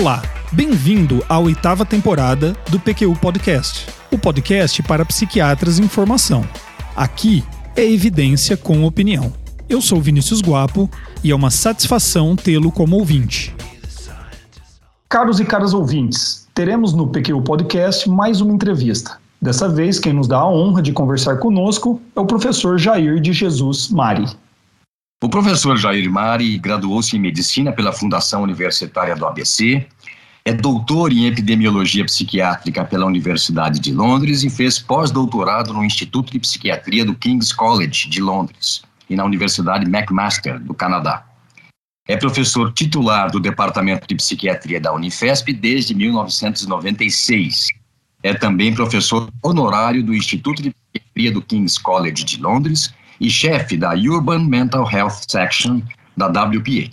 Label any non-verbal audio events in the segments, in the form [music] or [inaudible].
Olá, bem-vindo à oitava temporada do PQU Podcast, o podcast para psiquiatras em formação. Aqui é evidência com opinião. Eu sou Vinícius Guapo e é uma satisfação tê-lo como ouvinte. Caros e caras ouvintes, teremos no PQU Podcast mais uma entrevista. Dessa vez, quem nos dá a honra de conversar conosco é o professor Jair de Jesus Mari. O professor Jair Mari graduou-se em medicina pela Fundação Universitária do ABC, é doutor em epidemiologia psiquiátrica pela Universidade de Londres e fez pós-doutorado no Instituto de Psiquiatria do King's College de Londres e na Universidade McMaster do Canadá. É professor titular do Departamento de Psiquiatria da Unifesp desde 1996. É também professor honorário do Instituto de Psiquiatria do King's College de Londres e chefe da Urban Mental Health Section da WPA.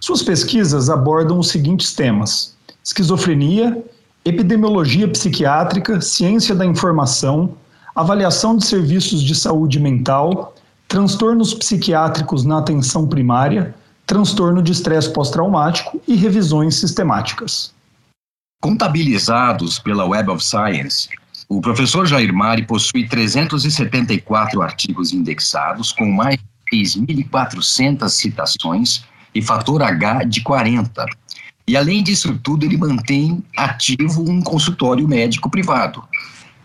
Suas pesquisas abordam os seguintes temas: esquizofrenia, epidemiologia psiquiátrica, ciência da informação, avaliação de serviços de saúde mental, transtornos psiquiátricos na atenção primária, transtorno de estresse pós-traumático e revisões sistemáticas. Contabilizados pela Web of Science, o professor Jair Mari possui 374 artigos indexados, com mais de 6.400 citações e fator H de 40. E além disso tudo, ele mantém ativo um consultório médico privado.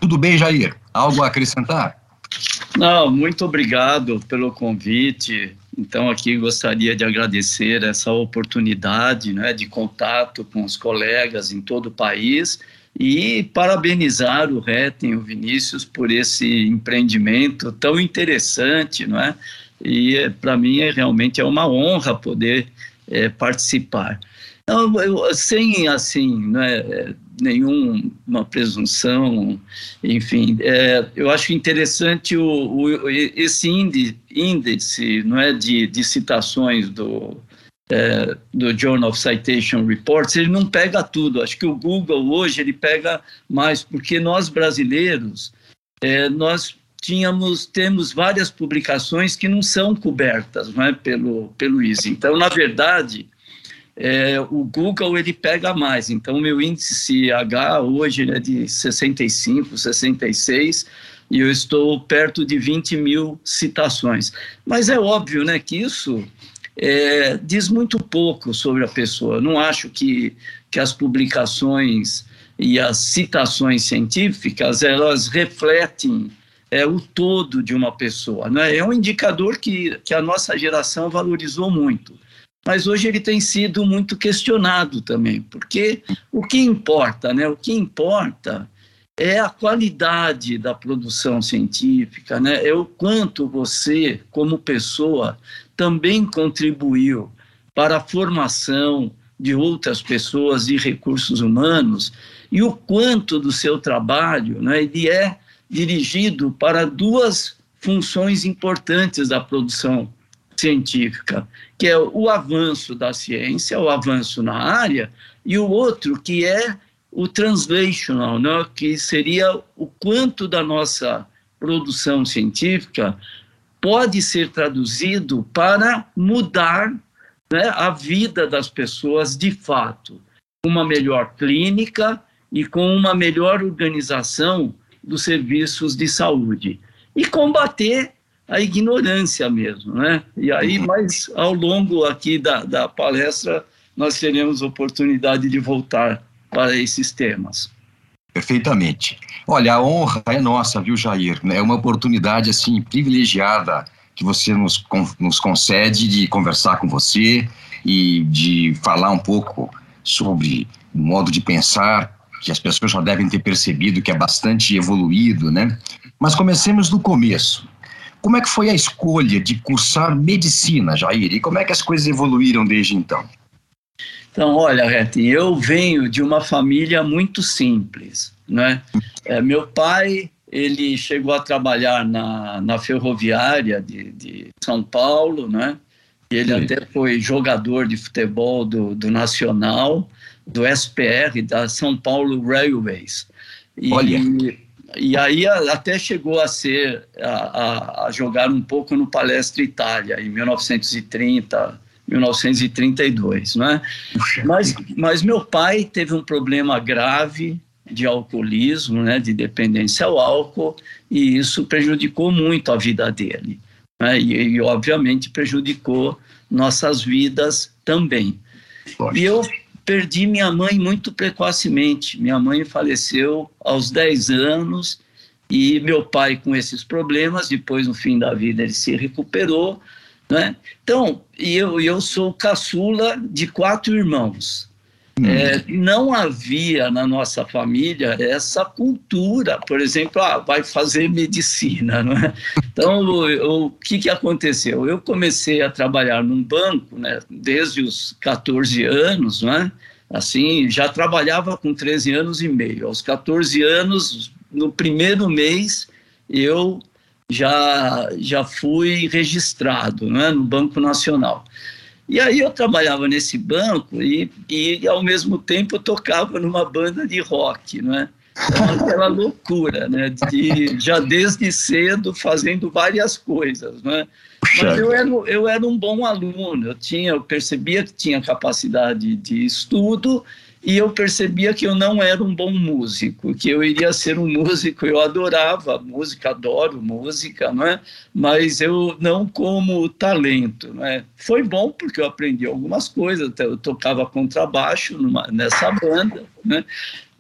Tudo bem, Jair? Algo a acrescentar? Não, muito obrigado pelo convite. Então, aqui gostaria de agradecer essa oportunidade né, de contato com os colegas em todo o país e parabenizar o Retem, o Vinícius, por esse empreendimento tão interessante, não é? E para mim é realmente é uma honra poder é, participar. Não, eu, sem assim, né, nenhuma presunção, enfim, é, eu acho interessante o, o, esse índice, índice não é, de, de citações do, é, do Journal of Citation Reports, ele não pega tudo. Acho que o Google hoje ele pega mais, porque nós brasileiros, é, nós tínhamos, temos várias publicações que não são cobertas não é, pelo, pelo ISO. Então, na verdade, é, o Google ele pega mais. Então, meu índice H hoje é de 65, 66, e eu estou perto de 20 mil citações. Mas é óbvio né, que isso é, diz muito pouco sobre a pessoa. Não acho que, que as publicações e as citações científicas elas refletem é, o todo de uma pessoa. Né? É um indicador que, que a nossa geração valorizou muito. Mas hoje ele tem sido muito questionado também, porque o que importa, né? O que importa é a qualidade da produção científica, né? É o quanto você, como pessoa, também contribuiu para a formação de outras pessoas e recursos humanos e o quanto do seu trabalho, né, ele é dirigido para duas funções importantes da produção científica, que é o avanço da ciência, o avanço na área, e o outro que é o translational, né, que seria o quanto da nossa produção científica pode ser traduzido para mudar né, a vida das pessoas de fato, uma melhor clínica e com uma melhor organização dos serviços de saúde e combater a ignorância mesmo, né? E aí, uhum. mas ao longo aqui da, da palestra, nós teremos oportunidade de voltar para esses temas. Perfeitamente. Olha, a honra é nossa, viu, Jair? É uma oportunidade, assim, privilegiada que você nos, nos concede de conversar com você e de falar um pouco sobre o modo de pensar que as pessoas já devem ter percebido que é bastante evoluído, né? Mas comecemos do começo. Como é que foi a escolha de cursar medicina, Jair? E como é que as coisas evoluíram desde então? Então, olha, Reti, eu venho de uma família muito simples, né? É, meu pai, ele chegou a trabalhar na, na ferroviária de, de São Paulo, né? Ele Sim. até foi jogador de futebol do, do Nacional, do SPR, da São Paulo Railways. E, Olha. E aí até chegou a ser a, a, a, jogar um pouco no Palestra Itália em 1930, 1932, né? Mas, mas meu pai teve um problema grave de alcoolismo, né, de dependência ao álcool, e isso prejudicou muito a vida dele. Né, e, e, obviamente, prejudicou nossas vidas também. E eu perdi minha mãe muito precocemente. Minha mãe faleceu aos 10 anos e meu pai com esses problemas, depois no fim da vida ele se recuperou, né? Então, eu, eu sou caçula de quatro irmãos. Hum. É, não havia na nossa família essa cultura, por exemplo, ah, vai fazer medicina, não é? Então, o, o que, que aconteceu? Eu comecei a trabalhar num banco, né, desde os 14 anos, não é? Assim, já trabalhava com 13 anos e meio. Aos 14 anos, no primeiro mês, eu já, já fui registrado né, no Banco Nacional. E aí eu trabalhava nesse banco e, e ao mesmo tempo eu tocava numa banda de rock, né? Então, aquela loucura, né? De, já desde cedo fazendo várias coisas, né? Mas eu era, eu era um bom aluno, eu, tinha, eu percebia que tinha capacidade de estudo e eu percebia que eu não era um bom músico, que eu iria ser um músico, eu adorava música, adoro música, não é? mas eu não como talento. Não é? Foi bom porque eu aprendi algumas coisas, eu tocava contrabaixo numa, nessa banda, né?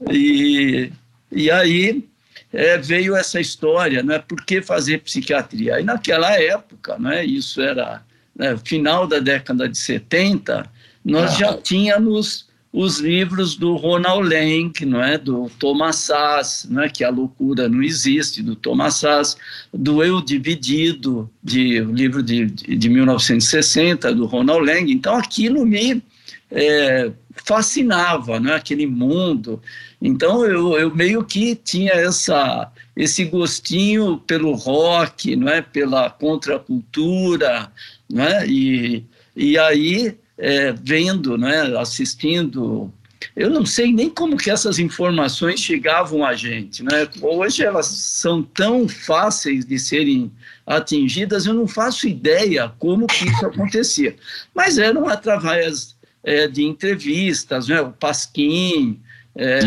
e, e aí é, veio essa história, né? por que fazer psiquiatria? Aí naquela época, né? isso era né, final da década de 70, nós ah. já tínhamos os livros do Ronald Lang, não é, do Thomas Sass, não é, que a loucura não existe, do Thomas Sass, do Eu Dividido, de o livro de, de 1960 do Ronald Lang. Então aquilo me é, fascinava, não é, aquele mundo. Então eu, eu meio que tinha essa esse gostinho pelo rock, não é, pela contracultura, não é, e e aí é, vendo, né, assistindo. Eu não sei nem como que essas informações chegavam a gente. Né? Hoje elas são tão fáceis de serem atingidas, eu não faço ideia como que isso acontecia. Mas eram através é, de entrevistas, né? o Pasquim, é,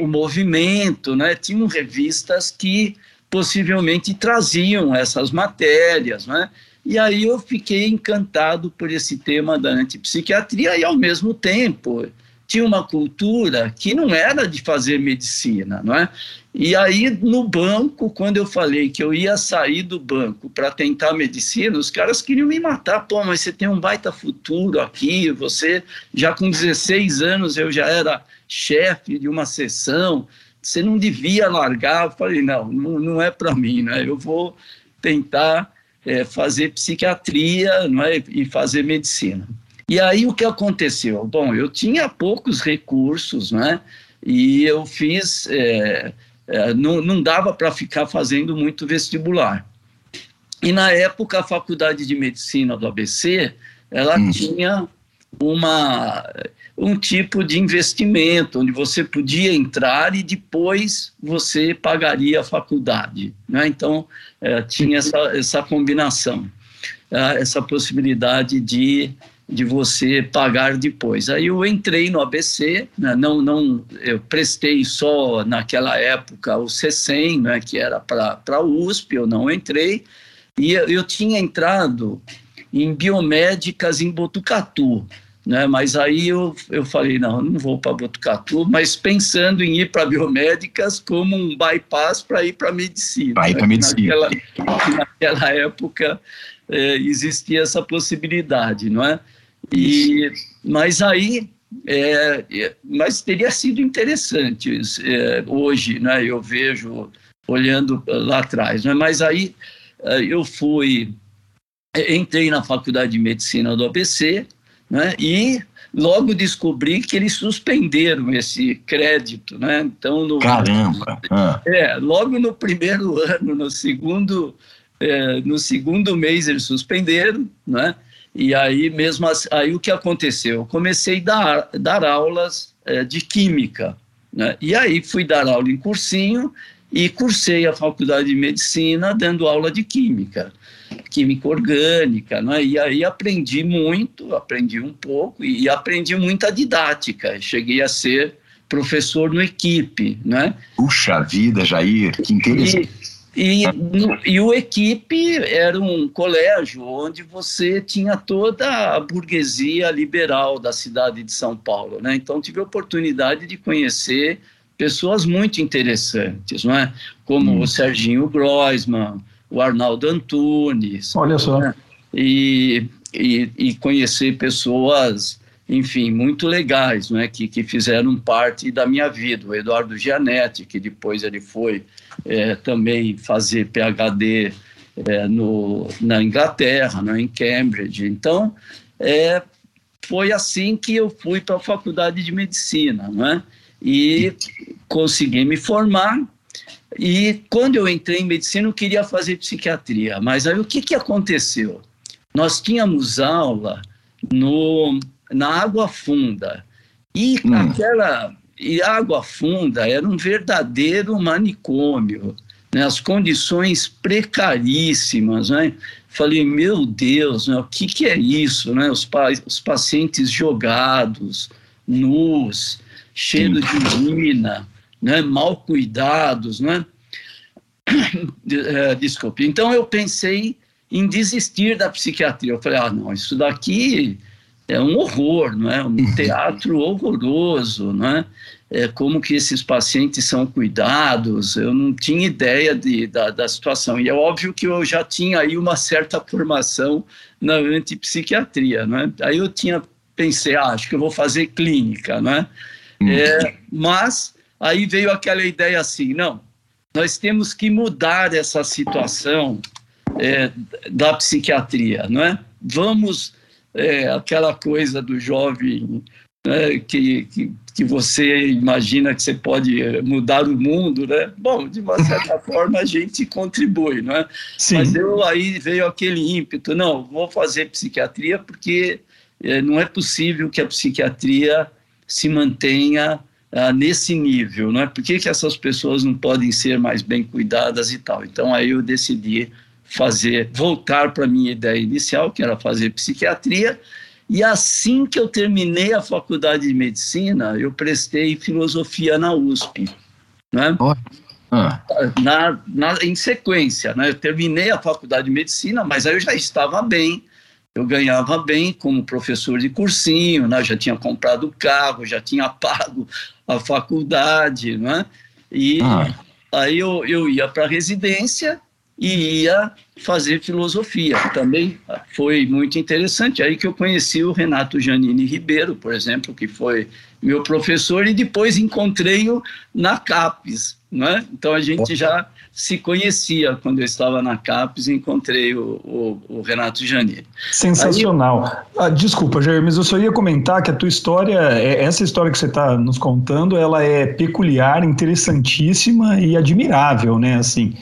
o Movimento, né? tinham revistas que possivelmente traziam essas matérias, né? E aí eu fiquei encantado por esse tema da antipsiquiatria e, ao mesmo tempo, tinha uma cultura que não era de fazer medicina, não é? E aí, no banco, quando eu falei que eu ia sair do banco para tentar medicina, os caras queriam me matar. Pô, mas você tem um baita futuro aqui, você já com 16 anos eu já era chefe de uma sessão, você não devia largar. Eu falei, não, não, não é para mim, né? Eu vou tentar é, fazer psiquiatria não é? e fazer medicina. E aí o que aconteceu? Bom, eu tinha poucos recursos, né? E eu fiz, é, é, não, não dava para ficar fazendo muito vestibular. E na época a faculdade de medicina do ABC, ela hum. tinha uma um tipo de investimento onde você podia entrar e depois você pagaria a faculdade, né? Então é, tinha essa, essa combinação, é, essa possibilidade de, de você pagar depois. Aí eu entrei no ABC, né, não, não, eu prestei só naquela época o CECEM, né, que era para a USP, eu não entrei, e eu, eu tinha entrado em biomédicas em Botucatu, né? Mas aí eu, eu falei, não, não vou para Botucatu, mas pensando em ir para biomédicas como um bypass para ir para medicina. Para ir para né? medicina. Naquela, naquela época é, existia essa possibilidade, não é? E, mas aí, é, é, mas teria sido interessante é, hoje, né? Eu vejo olhando lá atrás, né? Mas aí é, eu fui, entrei na faculdade de medicina do ABC, né? E logo descobri que eles suspenderam esse crédito, né? Então no, caramba, ah. é, logo no primeiro [laughs] ano, no segundo, é, no segundo mês eles suspenderam, né? E aí mesmo assim, aí o que aconteceu? Eu comecei a dar, dar aulas é, de química, né? E aí fui dar aula em cursinho e cursei a faculdade de medicina dando aula de química, química orgânica, né? e aí aprendi muito, aprendi um pouco e aprendi muita didática, cheguei a ser professor no equipe, né? Puxa vida, Jair, que interessante. E, e, no, e o equipe era um colégio onde você tinha toda a burguesia liberal da cidade de São Paulo, né? Então tive a oportunidade de conhecer pessoas muito interessantes, não é? Como hum. o Serginho Groisman, o Arnaldo Antunes. Olha só. Né? E, e, e, conhecer pessoas, enfim, muito legais, não é? Que, que fizeram parte da minha vida. O Eduardo Gianetti, que depois ele foi é, também fazer PhD é, no, na Inglaterra, é? em Cambridge. Então, é, foi assim que eu fui para a faculdade de medicina, não é? e consegui me formar. E quando eu entrei em medicina, eu queria fazer psiquiatria. Mas aí o que, que aconteceu? Nós tínhamos aula no, na Água Funda. E hum. aquela e Água Funda era um verdadeiro manicômio. Né? As condições precaríssimas. Né? Falei, meu Deus, né? o que, que é isso? Né? Os, pa os pacientes jogados, nus, cheio de urina, né, mal cuidados, né? [coughs] É, desculpe. Então eu pensei em desistir da psiquiatria. Eu falei, ah, não, isso daqui é um horror, não é? Um uhum. teatro horroroso, não é? é? Como que esses pacientes são cuidados? Eu não tinha ideia de, da, da situação. E é óbvio que eu já tinha aí uma certa formação na antipsiquiatria, não é? Aí eu tinha pensei, ah, acho que eu vou fazer clínica, não é? Hum. É, mas aí veio aquela ideia assim: não, nós temos que mudar essa situação é, da psiquiatria, não é? Vamos, é, aquela coisa do jovem né, que, que, que, você imagina que você pode mudar o mundo, né? Bom, de uma certa [laughs] forma a gente contribui, não é? Sim. Mas eu aí veio aquele ímpeto, não, vou fazer psiquiatria porque é, não é possível que a psiquiatria se mantenha uh, nesse nível, não é? Por que, que essas pessoas não podem ser mais bem cuidadas e tal? Então aí eu decidi fazer, voltar para a minha ideia inicial, que era fazer psiquiatria, e assim que eu terminei a faculdade de medicina, eu prestei filosofia na USP, né? Oh. Ah. Na, na, em sequência, né? Eu terminei a faculdade de medicina, mas aí eu já estava bem, eu ganhava bem como professor de cursinho, né? já tinha comprado carro, já tinha pago a faculdade, né? E ah. aí eu, eu ia para a residência e ia fazer filosofia. Também foi muito interessante. Aí que eu conheci o Renato Janine Ribeiro, por exemplo, que foi meu professor, e depois encontrei-o na CAPES. Né? Então a gente já se conhecia quando eu estava na CAPES e encontrei o, o, o Renato Janine. Sensacional. Aí, ah, desculpa, Jair, mas eu só ia comentar que a tua história, é, essa história que você está nos contando, ela é peculiar, interessantíssima e admirável, né? Assim,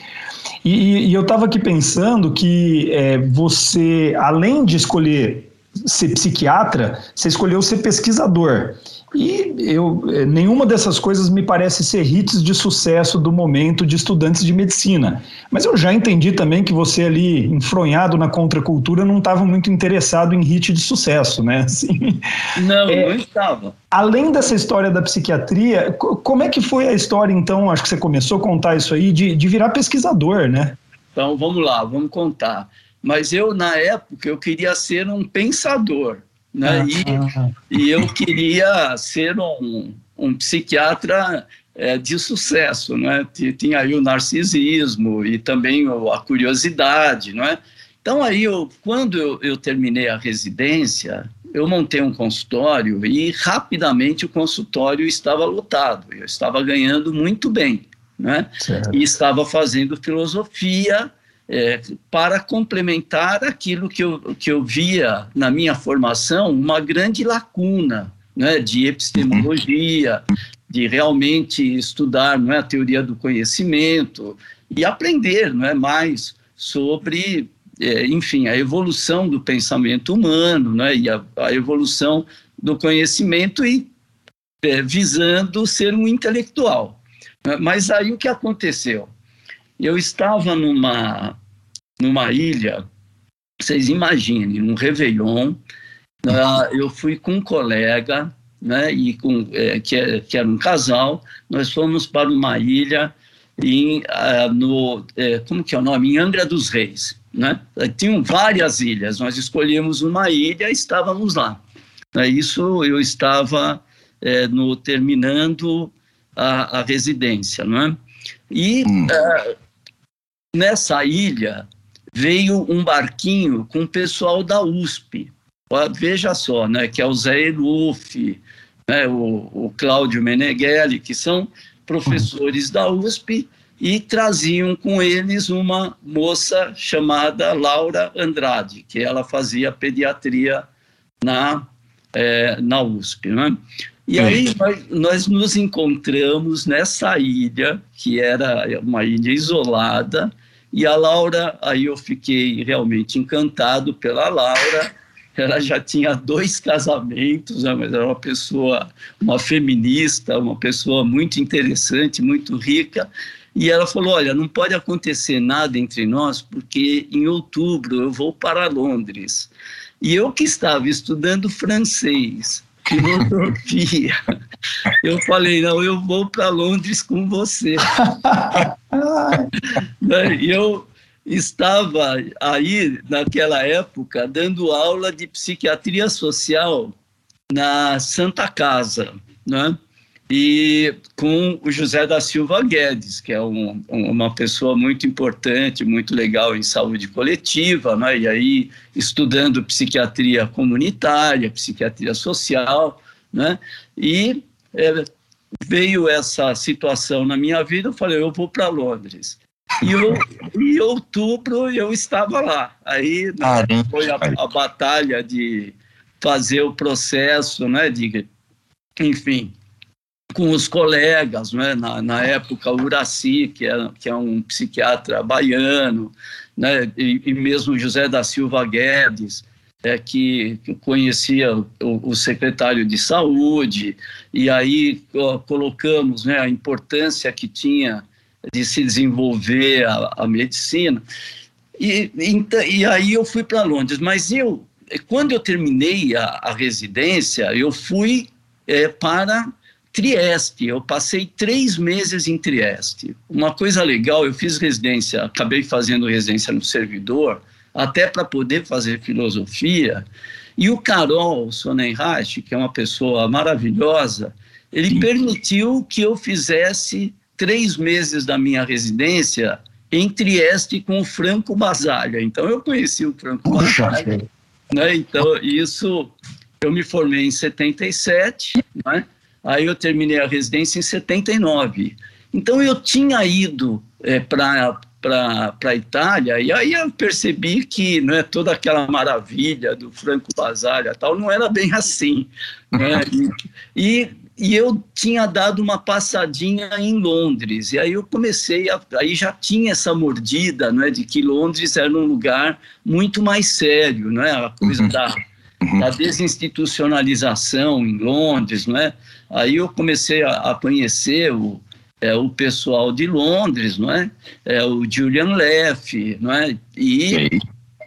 e, e eu estava aqui pensando que é, você, além de escolher ser psiquiatra, você escolheu ser pesquisador. E eu, eh, nenhuma dessas coisas me parece ser hits de sucesso do momento de estudantes de medicina. Mas eu já entendi também que você ali, enfronhado na contracultura, não estava muito interessado em hit de sucesso, né? [laughs] Assim, não, é, não estava. Além dessa história da psiquiatria, como é que foi a história, então, acho que você começou a contar isso aí, de, de virar pesquisador, né? Então, vamos lá, vamos contar. Mas eu, na época, eu queria ser um pensador né? Ah, e, e eu queria ser um, um psiquiatra é, de sucesso, né? Tinha aí o narcisismo e também a curiosidade, não é? Então aí, eu, quando eu, eu terminei a residência, eu montei um consultório e rapidamente o consultório estava lotado. Eu estava ganhando muito bem, né? E estava fazendo filosofia é, para complementar aquilo que eu, que eu via na minha formação, uma grande lacuna né, de epistemologia, de realmente estudar não é, a teoria do conhecimento e aprender não é, mais sobre, é, enfim, a evolução do pensamento humano né, e a, a evolução do conhecimento e é, visando ser um intelectual. Mas aí o que aconteceu? Eu estava numa, numa ilha, vocês imaginem, um Réveillon, uh, eu fui com um colega, né, e com, é, que, é, que era um casal, nós fomos para uma ilha em, uh, no, é, como que é o nome? Em Angra dos Reis, né? Tinham várias ilhas, nós escolhemos uma ilha e estávamos lá. É, isso eu estava é, no terminando a, a, residência, não é? E hum. é, nessa ilha veio um barquinho com o pessoal da USP. Veja só, né, que é o Zé Eluf, né, o, o Cláudio Meneghelli, que são professores da USP e traziam com eles uma moça chamada Laura Andrade, que ela fazia pediatria na, é, na USP. Né? E aí nós, nós, nos encontramos nessa ilha, que era uma ilha isolada, e a Laura, aí eu fiquei realmente encantado pela Laura, ela já tinha dois casamentos, né, mas era uma pessoa, uma feminista, uma pessoa muito interessante, muito rica. E ela falou: Olha, não pode acontecer nada entre nós, porque em outubro eu vou para Londres. E eu que estava estudando francês, filosofia, eu falei: Não, eu vou para Londres com você. [laughs] e eu estava aí, naquela época, dando aula de psiquiatria social na Santa Casa, né? E com o José da Silva Guedes, que é um, uma pessoa muito importante, muito legal em saúde coletiva, né? e aí estudando psiquiatria comunitária, psiquiatria social, né? e é, veio essa situação na minha vida, eu falei, eu vou para Londres. E eu, em outubro eu estava lá. Aí né, foi a, a, batalha de fazer o processo, né, de, enfim, com os colegas, né, na, na época o Uraci, que é, que é um psiquiatra baiano, né, e, e mesmo José da Silva Guedes, é, que, que conhecia o, o, secretário de saúde, e aí ó, colocamos né, a importância que tinha de se desenvolver a, a medicina. E, e, e, aí eu fui para Londres. Mas eu, quando eu terminei a, a residência, eu fui é, para Trieste. Eu passei três meses em Trieste. Uma coisa legal, eu fiz residência, acabei fazendo residência no servidor, até para poder fazer filosofia. E o Carol Sonnenreich, que é uma pessoa maravilhosa, ele Sim. permitiu que eu fizesse três meses da minha residência em Trieste com o Franco Basaglia. Então, eu conheci o Franco Basaglia. Né? Então, isso, eu me formei em 77, né? Aí eu terminei a residência em 79. Então, eu tinha ido é, para para a Itália, e aí eu percebi que não é toda aquela maravilha do Franco Basaglia tal, não era bem assim. Né? [laughs] E, e eu tinha dado uma passadinha em Londres e aí eu comecei a, aí já tinha essa mordida não é de que Londres era um lugar muito mais sério não é a coisa uhum. da, uhum. da desinstitucionalização em Londres não é aí eu comecei a, a conhecer o é, o pessoal de Londres não é, é o Julian Leff não é e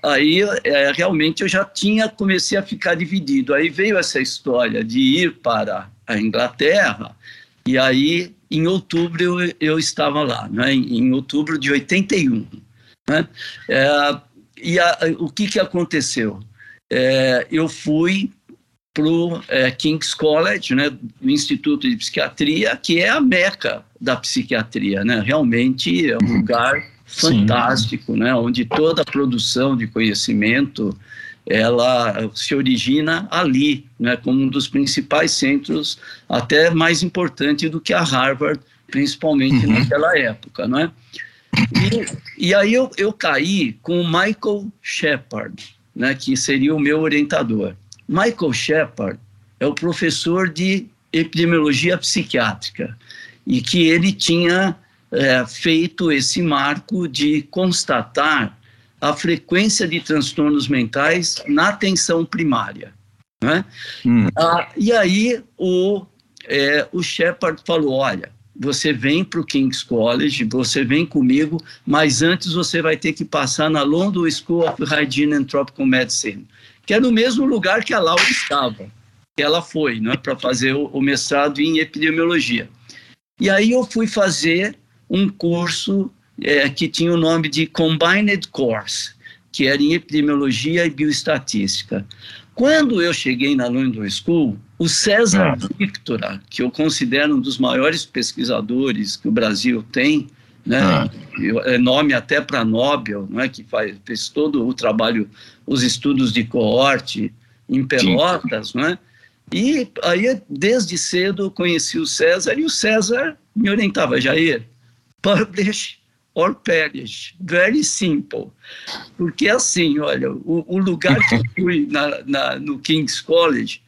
aí é, realmente eu já tinha comecei a ficar dividido aí veio essa história de ir para a Inglaterra, e aí em outubro eu, eu estava lá, né, em, em outubro de 81. Né? É, e a, o que, que aconteceu? É, eu fui para o é, King's College, né, o Instituto de Psiquiatria, que é a meca da psiquiatria, né? realmente é um uhum. lugar fantástico, né, onde toda a produção de conhecimento ela se origina ali, né, como um dos principais centros, até mais importante do que a Harvard, principalmente uhum. naquela época, não é? E, e aí eu, eu caí com o Michael Shepard, né, que seria o meu orientador. Michael Shepard é o professor de epidemiologia psiquiátrica e que ele tinha é, feito esse marco de constatar a frequência de transtornos mentais na atenção primária. Né? Hum. Ah, e aí o, é, o Shepard falou, olha, você vem para o King's College, você vem comigo, mas antes você vai ter que passar na London School of Hygiene and Tropical Medicine, que é no mesmo lugar que a Laura estava, que ela foi, não é, para fazer o, o mestrado em epidemiologia. E aí eu fui fazer um curso é, que tinha o nome de Combined Course, que era em epidemiologia e bioestatística. Quando eu cheguei na London School, o César ah. Victora, que eu considero um dos maiores pesquisadores que o Brasil tem, né, ah. é nome até para Nobel, né, que faz, fez todo o trabalho, os estudos de coorte em Pelotas, né, e aí desde cedo eu conheci o César e o César me orientava, Jair, publish or perish. Very simple. Porque assim, olha, o, o lugar que eu [laughs] fui na, na, no King's College,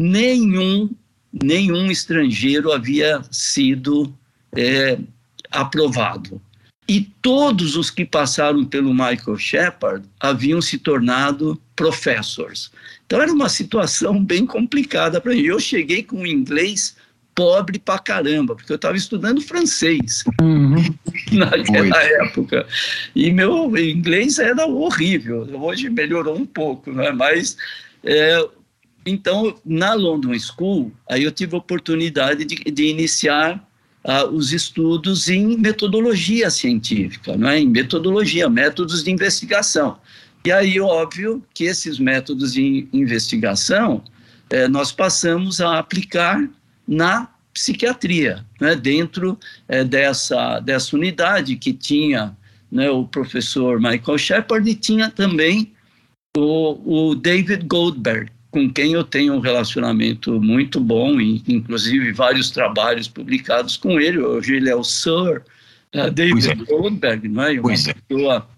nenhum, nenhum estrangeiro havia sido é, aprovado. E todos os que passaram pelo Michael Shepard haviam se tornado professors. Então era uma situação bem complicada para mim. Eu cheguei com inglês pobre pra caramba, porque eu estava estudando francês uhum. [laughs] naquela Oi. época. E meu inglês era horrível. Hoje melhorou um pouco, né? mas. É, então, na London School, aí eu tive a oportunidade de, de iniciar uh, os estudos em metodologia científica, não é? em metodologia, métodos de investigação. E aí, óbvio que esses métodos de investigação eh, nós passamos a aplicar na psiquiatria, né, dentro é, dessa, dessa unidade que tinha né, o professor Michael Shepard e tinha também o, o David Goldberg, com quem eu tenho um relacionamento muito bom, e, inclusive vários trabalhos publicados com ele. Hoje ele é o Sir uh, David é. Goldberg, não é? Uma pois é. pessoa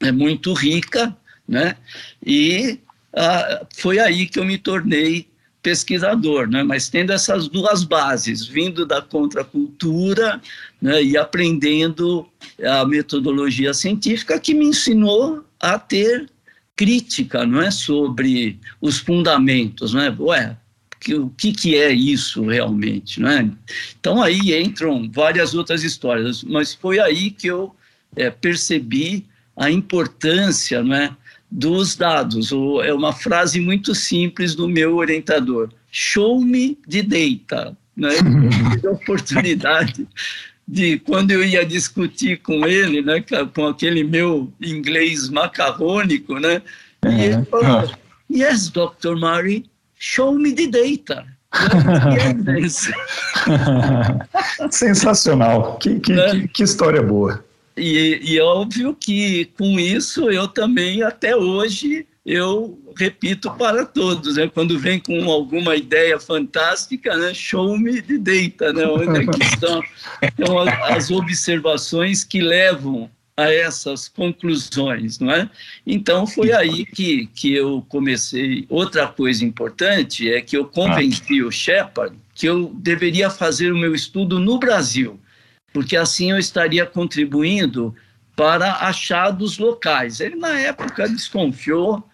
é. muito rica, né? E uh, foi aí que eu me tornei pesquisador, né? mas tendo essas duas bases, vindo da contracultura né? e aprendendo a metodologia científica que me ensinou a ter crítica, não é, sobre os fundamentos, não é? Ué, que, o que, que é isso realmente, não é? Então aí entram várias outras histórias, mas foi aí que eu é, percebi a importância, não é, dos dados. É uma frase muito simples do meu orientador: show me the data. Né? Eu tive a oportunidade de, quando eu ia discutir com ele, né, com aquele meu inglês macarrônico, né, e uhum. ele falou: [laughs] Yes, Dr. Murray, show me the data. [laughs] [laughs] Sensacional, que, que, né? que, que história boa. E, e óbvio que com isso eu também, até hoje, eu repito para todos, né? quando vem com alguma ideia fantástica, né? show me de data, né? onde é que [laughs] estão, estão as observações que levam a essas conclusões, não é? Então foi aí que, que eu comecei. Outra coisa importante é que eu convenci o Shepard que eu deveria fazer o meu estudo no Brasil porque assim eu estaria contribuindo para achados locais. Ele, na época, desconfiou,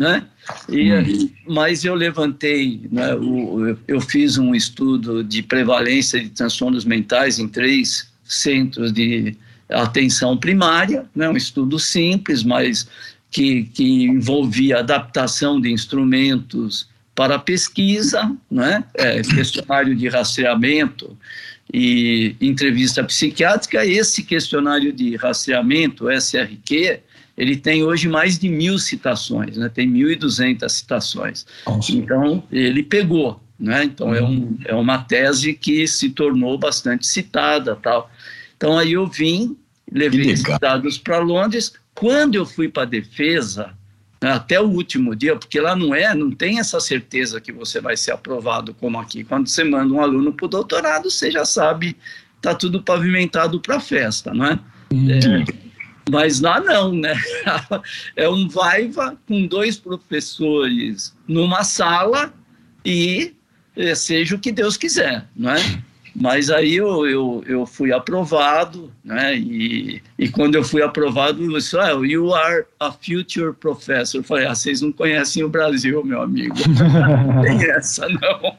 né? E, hum. Mas eu levantei, né, o, eu fiz um estudo de prevalência de transtornos mentais em três centros de atenção primária, né, um estudo simples, mas que, que envolvia adaptação de instrumentos para pesquisa, né, é, questionário de rastreamento, e entrevista psiquiátrica, esse questionário de rastreamento, SRQ, ele tem hoje mais de mil citações, né? tem 1.200 citações. Nossa. Então, ele pegou. Né? Então, uhum. é, um, uhum. é uma tese que se tornou bastante citada. tal. Então, aí eu vim, levei esses dados para Londres. Quando eu fui para a defesa, né, até o último dia, porque lá não é, não tem essa certeza que você vai ser aprovado como aqui. Quando você manda um aluno para o doutorado, você já sabe, está tudo pavimentado para festa, não é? é? Mas lá não, né? [laughs] É um vaiva com dois professores numa sala e é, seja o que Deus quiser, não é? Mas aí eu, eu, eu fui aprovado, né? E, e quando eu fui aprovado, eu disse, ah, you are a future professor. Eu falei, ah, vocês não conhecem o Brasil, meu amigo. não [laughs] tem essa, não.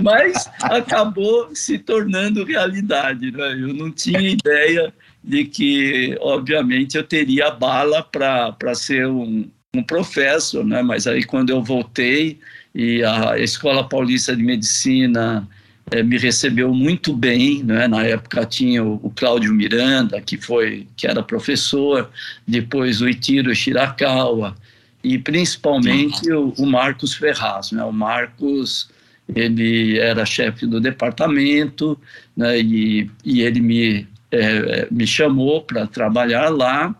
mas acabou se tornando realidade. Né? Eu não tinha ideia de que, obviamente, eu teria bala para ser um, um professor, né? mas aí quando eu voltei e a Escola Paulista de Medicina é, me recebeu muito bem, né? Na época tinha o, o, Cláudio Miranda, que foi que era professor, depois o Itiro Shirakawa e principalmente o, o Marcos Ferraz, né? O Marcos ele era chefe do departamento, né? E, e ele me é, me chamou para trabalhar lá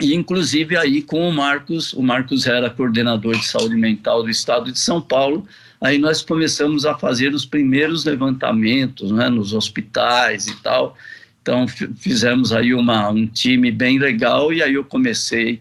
e inclusive aí com o Marcos, o Marcos era coordenador de saúde mental do estado de São Paulo, aí nós começamos a fazer os primeiros levantamentos né, nos hospitais e tal. Então fizemos aí uma, um time bem legal e aí eu comecei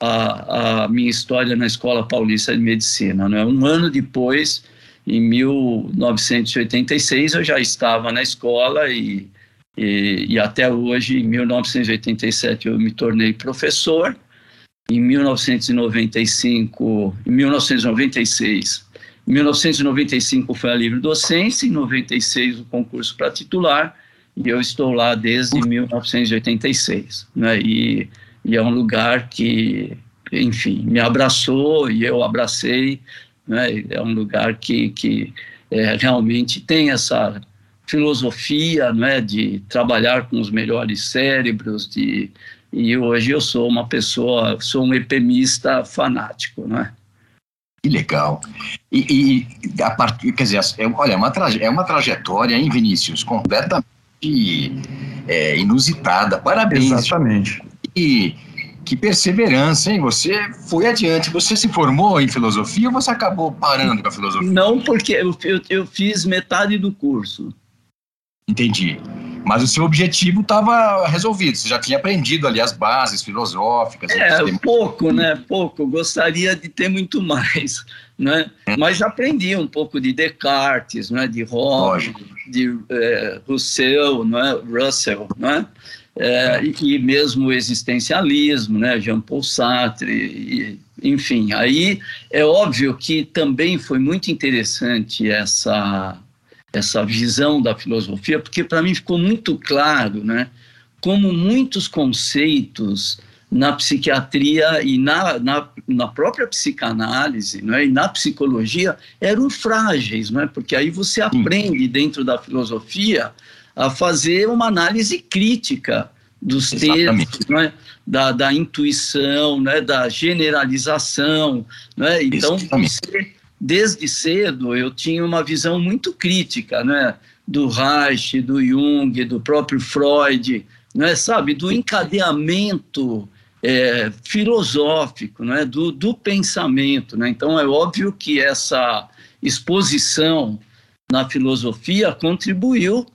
a, a minha história na Escola Paulista de Medicina. Né? Um ano depois, em 1986, eu já estava na escola e, e, e até hoje, em 1987, eu me tornei professor. Em 1995, em 1996, em 1995 foi a livre docência, em 96 o concurso para titular, e eu estou lá desde 1986. Né? E, e é um lugar que, enfim, me abraçou e eu abracei. Né? É um lugar que, que é, realmente tem essa filosofia né? de trabalhar com os melhores cérebros, de, e hoje eu sou uma pessoa, sou um epemista fanático, né? Que legal. E, e a partir, quer dizer, é, olha, é uma, traje, é uma trajetória, hein, Vinícius, completamente é, inusitada. Parabéns. Exatamente. E que perseverança, hein? Você foi adiante. Você se formou em filosofia ou você acabou parando com a filosofia? Não, porque eu, eu, eu fiz metade do curso. Entendi. Mas o seu objetivo estava resolvido, você já tinha aprendido ali as bases filosóficas. É, pouco, né? Pouco. Gostaria de ter muito mais, [laughs] né? É. Mas já aprendi um pouco de Descartes, né? De Hobbes, de é, Rousseau, não é? Russell, né? É, e, mesmo o existencialismo, né? Jean-Paul Sartre, e, enfim. Aí é óbvio que também foi muito interessante essa essa visão da filosofia, porque para mim ficou muito claro, né, como muitos conceitos na psiquiatria e na, na, na própria psicanálise né, e na psicologia eram frágeis, né, porque aí você aprende dentro da filosofia a fazer uma análise crítica dos textos, né, da, da intuição, né, da generalização. Né, então, Exatamente. você desde cedo eu tinha uma visão muito crítica, né, do Reich, do Jung, do próprio Freud, né, sabe, do encadeamento é, filosófico, né, do, do pensamento, né. Então é óbvio que essa exposição na filosofia contribuiu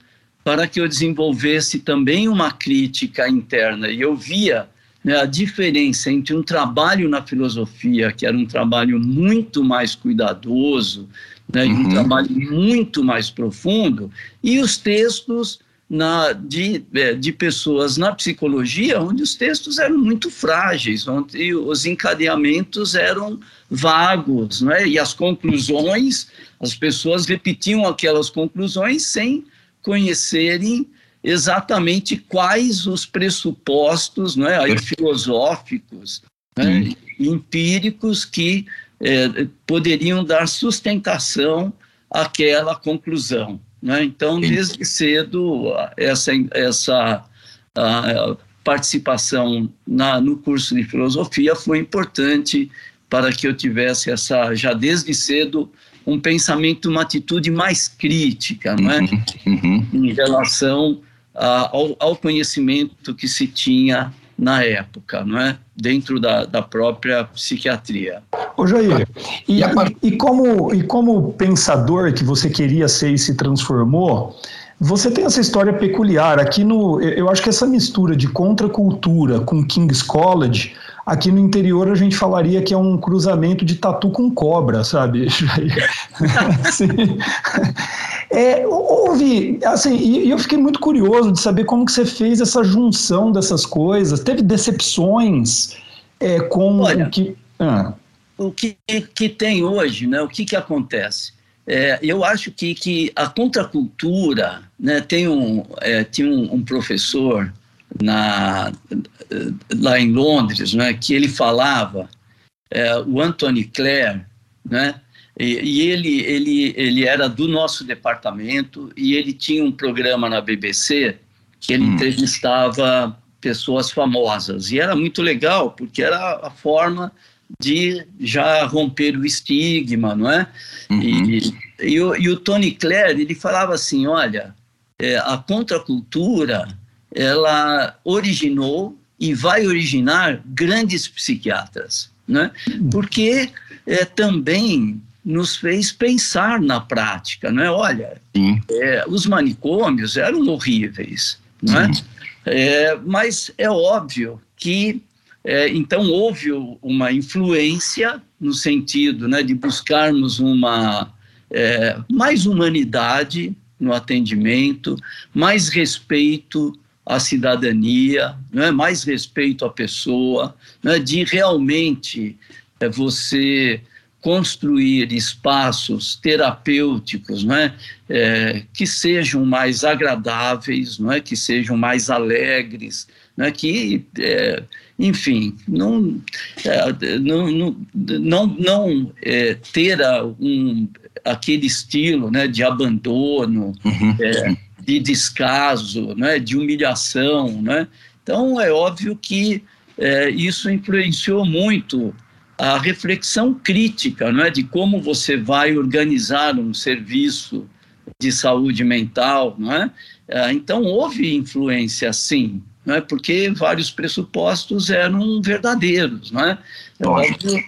para que eu desenvolvesse também uma crítica interna e eu via né, a diferença entre um trabalho na filosofia, que era um trabalho muito mais cuidadoso, né, uhum. um trabalho muito mais profundo, e os textos na, de, é, de pessoas na psicologia, onde os textos eram muito frágeis, onde os encadeamentos eram vagos, né, e as conclusões, as pessoas repetiam aquelas conclusões sem conhecerem exatamente quais os pressupostos né, aí, filosóficos, né, empíricos que é, poderiam dar sustentação àquela conclusão. Né? Então, desde cedo, essa, essa a, participação na, no curso de filosofia foi importante para que eu tivesse essa, já desde cedo, um pensamento, uma atitude mais crítica, é? Uhum, uhum. Em relação ao, ao, conhecimento que se tinha na época, não é? Dentro da, da própria psiquiatria. Ô Jair, e, e, como, e como pensador que você queria ser e se transformou, você tem essa história peculiar. Aqui no. Eu acho que essa mistura de contracultura com King's College Aqui no interior a gente falaria que é um cruzamento de tatu com cobra, sabe? [laughs] [laughs] é, houve, assim, e eu fiquei muito curioso de saber como que você fez essa junção dessas coisas. Teve decepções é, com Olha, o que... Ah. O que, que tem hoje, né? O que, que acontece? é, eu acho que, que a contracultura, né, tem um, é, tinha um, um, professor na, lá em Londres, né, que ele falava, é, o Anthony Clare, né, e, e, ele, ele, ele era do nosso departamento e ele tinha um programa na BBC que ele hum. entrevistava pessoas famosas. E era muito legal, porque era a forma de já romper o estigma, não é? Uhum. E, e, o, e, o, Tony Clare, ele falava assim, olha, é, a contracultura, ela originou e vai originar grandes psiquiatras, né? Porque é, também nos fez pensar na prática, não é? Olha, é, os manicômios eram horríveis, não é? é? Mas é óbvio que é, então houve uma influência no sentido né, de buscarmos uma é, mais humanidade no atendimento, mais respeito à cidadania, né, mais respeito à pessoa, né, de realmente é, você construir espaços terapêuticos né, é, que sejam mais agradáveis, não é, que sejam mais alegres, né, que, é, enfim, não, é, não, não, não, não é, ter um, aquele estilo né, de abandono, uhum. É, de descaso, né, de humilhação. Né? Então, é óbvio que é, isso influenciou muito a reflexão crítica não é, de como você vai organizar um serviço de saúde mental. Não é? é então, houve influência, sim, não é? porque vários pressupostos eram verdadeiros. Não é? óbvio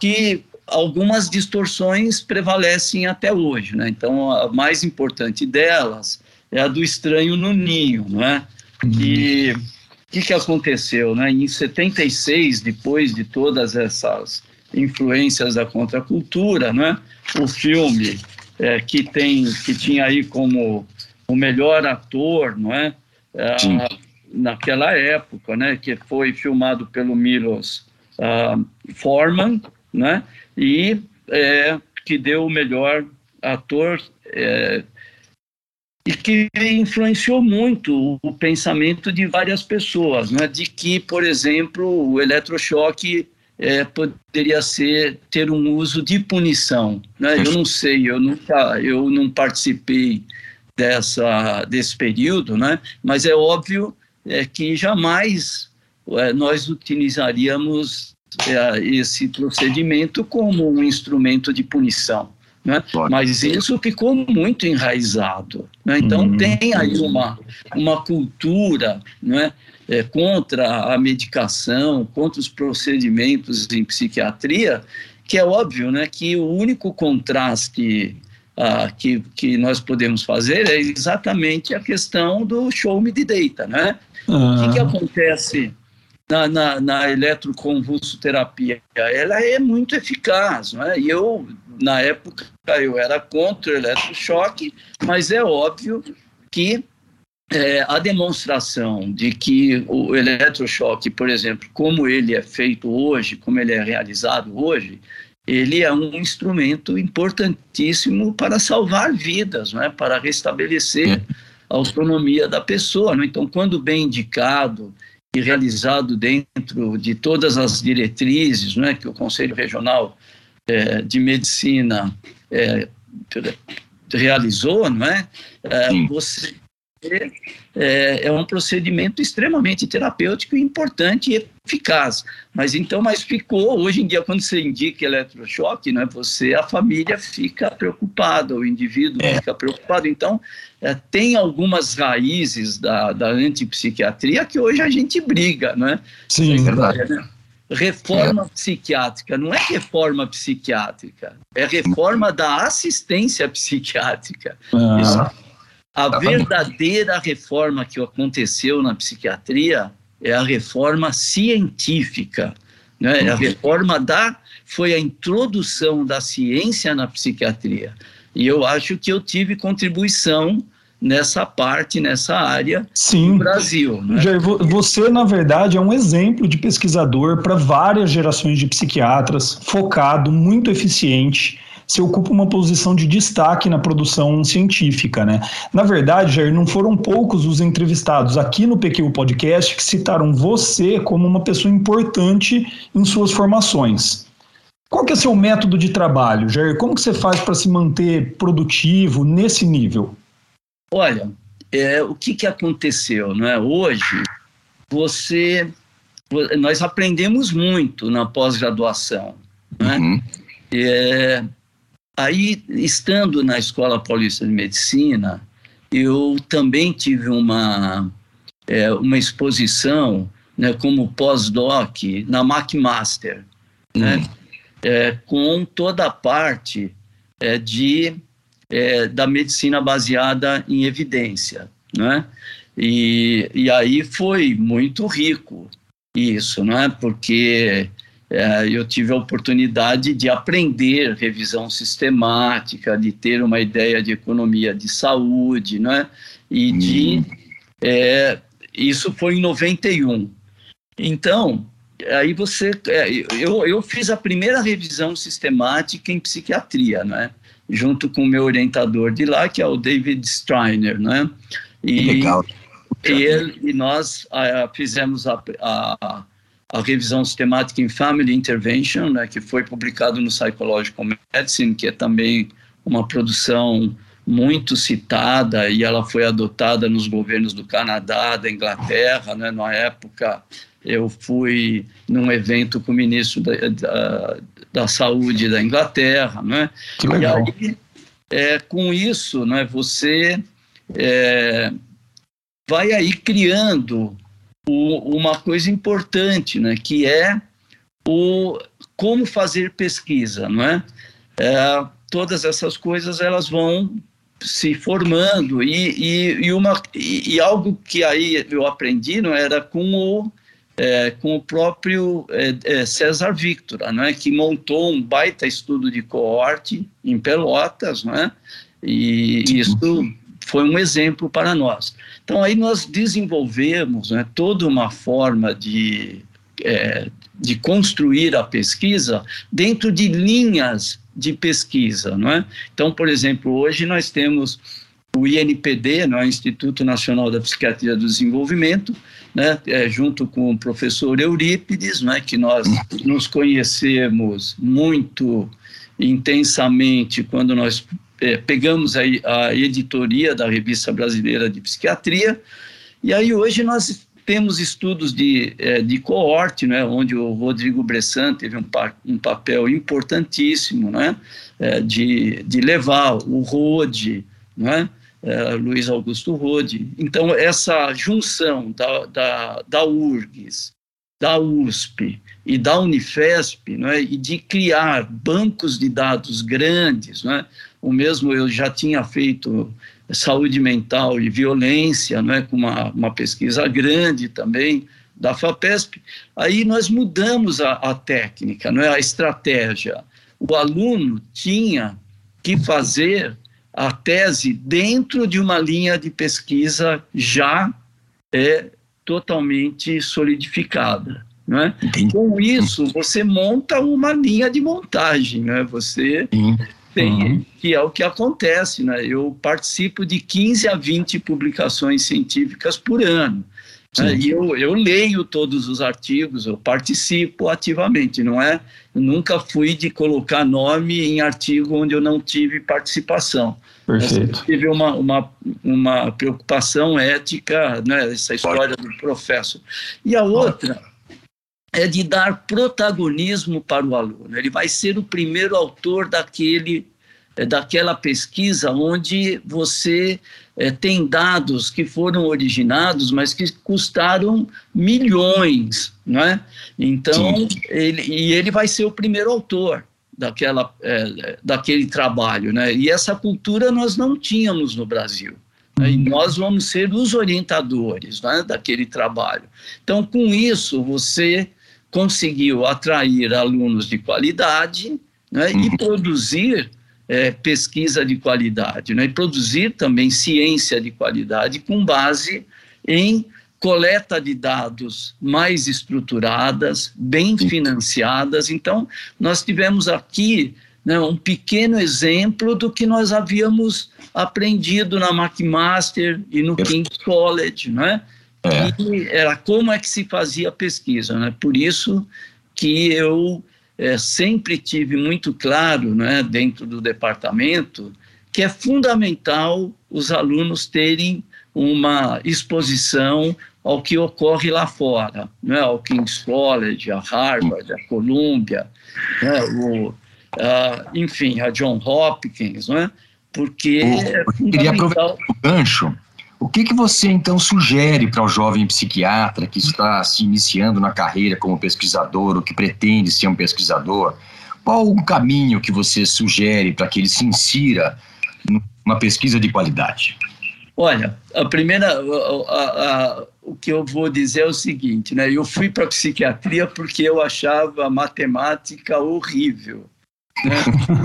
que algumas distorções prevalecem até hoje. Né? Então, a mais importante delas é a do estranho no ninho. Não é? E o que, que aconteceu? Né? Em 76, depois de todas essas influências da contracultura, né? o filme é, que, tem, que tinha aí como o melhor ator, não é? é naquela época, né, que foi filmado pelo Milos uh, Forman, né, e é, que deu o melhor ator é, e que influenciou muito o pensamento de várias pessoas, né, de que, por exemplo, o eletrochoque é, poderia ser ter um uso de punição. Né? Eu não sei, eu nunca, eu não participei dessa desse período, né? Mas é óbvio é, que jamais é, nós utilizaríamos é, esse procedimento como um instrumento de punição. Né? Mas isso ficou muito enraizado. Né? Então, uhum. tem aí uma, uma cultura né? É, contra a medicação, contra os procedimentos em psiquiatria, que é óbvio né? que o único contraste ah, que, que nós podemos fazer é exatamente a questão do show me de data, né? O que, que acontece na, na, na eletroconvulsoterapia? Ela é muito eficaz, né? E eu, na época, eu era contra o eletrochoque, mas é óbvio que é, a demonstração de que o eletrochoque, por exemplo, como ele é feito hoje, como ele é realizado hoje, ele é um instrumento importantíssimo para salvar vidas, não é? para restabelecer é a autonomia da pessoa. Né? Então, quando bem indicado e realizado dentro de todas as diretrizes né, que o Conselho Regional é, de Medicina é, realizou, não é? é você é, é, um procedimento extremamente terapêutico, importante e eficaz. Mas então, mas ficou hoje em dia quando você indica eletrochoque, né? Você, a família fica preocupada, o indivíduo é. fica preocupado. Então, é, tem algumas raízes da, da antipsiquiatria que hoje a gente briga, né? Sim, é verdade. Né? Reforma é. psiquiátrica, não é reforma psiquiátrica, é reforma da assistência psiquiátrica. Ah. A tá verdadeira reforma que aconteceu na psiquiatria é a reforma científica, né? É a uhum. reforma da foi a introdução da ciência na psiquiatria. E eu acho que eu tive contribuição nessa parte, nessa área Sim. no Brasil. Né? Jair, você, na verdade, é um exemplo de pesquisador para várias gerações de psiquiatras, focado, muito eficiente você ocupa uma posição de destaque na produção científica, né? Na verdade, Jair, não foram poucos os entrevistados aqui no PQ Podcast que citaram você como uma pessoa importante em suas formações. Qual que é o seu método de trabalho, Jair? Como que você faz para se manter produtivo nesse nível? Olha, é, o que, que aconteceu, não é? Hoje, você, nós aprendemos muito na pós-graduação, né? Uhum. É, aí, estando na Escola Paulista de Medicina, eu também tive uma, é, uma exposição né, como pós-doc na McMaster, né, uhum. é, com toda a parte é, de, é, da medicina baseada em evidência. Né? E, e aí foi muito rico isso, né? porque eu tive a oportunidade de aprender revisão sistemática, de ter uma ideia de economia de saúde, né? E de hum. é, isso foi em 91. Então, aí você, é, eu, eu fiz a primeira revisão sistemática em psiquiatria, né? Junto com o meu orientador de lá, que é o David Streiner, né? E, Legal. E, ele, e nós a, fizemos a, a a revisão sistemática em Family Intervention, né, que foi publicado no Psychological Medicine, que é também uma produção muito citada e ela foi adotada nos governos do Canadá, da Inglaterra, né, na época eu fui num evento com o ministro da, da, da Saúde da Inglaterra, né? Que legal. E aí, é, com isso, né, você é, vai aí criando o, uma coisa importante, né, que é o como fazer pesquisa, não é? é todas essas coisas elas vão se formando e, e, e uma e, e, algo que aí eu aprendi não era com o é, com o próprio é, é, César Victor, não é que montou um baita estudo de coorte em Pelotas, não é? E isso foi um exemplo para nós. Então, aí nós desenvolvemos né, toda uma forma de, é, de construir a pesquisa dentro de linhas de pesquisa. Não é? Então, por exemplo, hoje nós temos o INPD, não é? Instituto Nacional da Psiquiatria do Desenvolvimento, né, é, junto com o professor Eurípides, né, que nós nos conhecemos muito intensamente quando nós é, pegamos a, a editoria da Revista Brasileira de Psiquiatria, e aí hoje nós temos estudos de, é, de coorte, né, onde o Rodrigo Bressan teve um, pa, um papel importantíssimo né, é, de, de levar o Rode, né, é, Luiz Augusto Rode. Então, essa junção da, da, da URGS, da USP e da Unifesp, né, e de criar bancos de dados grandes, né, o mesmo eu já tinha feito saúde mental e violência, né, com uma, uma pesquisa grande também da FAPESP. Aí nós mudamos a, a técnica, não é a estratégia. O aluno tinha que fazer a tese dentro de uma linha de pesquisa já é totalmente solidificada. Não é? Com isso, você monta uma linha de montagem, né? você Sim tem, uhum. que é o que acontece. Né? Eu participo de 15 a 20 publicações científicas por ano. Né? E eu, eu leio todos os artigos, eu participo ativamente, não é? Eu nunca fui de colocar nome em artigo onde eu não tive participação. Perfeito. Eu tive uma, uma, uma preocupação ética, né? essa história do professor. E a outra é de dar protagonismo para o aluno. Ele vai ser o primeiro autor daquele, é, daquela pesquisa onde você é, tem dados que foram originados, mas que custaram milhões, não é? Então, ele, e ele vai ser o primeiro autor daquela, é, daquele trabalho, né? E essa cultura nós não tínhamos no Brasil. Né? E nós vamos ser os orientadores né, daquele trabalho. Então, com isso, você conseguiu atrair alunos de qualidade né, uhum. e produzir é, pesquisa de qualidade, né, e produzir também ciência de qualidade com base em coleta de dados mais estruturadas, bem financiadas. Então, nós tivemos aqui né, um pequeno exemplo do que nós havíamos aprendido na McMaster e no King's College, né? É. E era como é que se fazia a pesquisa, né? Por isso que eu é, sempre tive muito claro, né, dentro do departamento, que é fundamental os alunos terem uma exposição ao que ocorre lá fora, né, ao King's College, a Harvard, a Columbia, né, o, uh, enfim, a John Hopkins, né? porque é eu queria aproveitar o gancho. O que, que você então sugere para o jovem psiquiatra que está se iniciando na carreira como pesquisador ou que pretende ser um pesquisador? Qual o caminho que você sugere para que ele se insira numa pesquisa de qualidade? Olha, a primeira, a, a, a, o que eu vou dizer é o seguinte, né? Eu fui para psiquiatria porque eu achava matemática horrível. Né?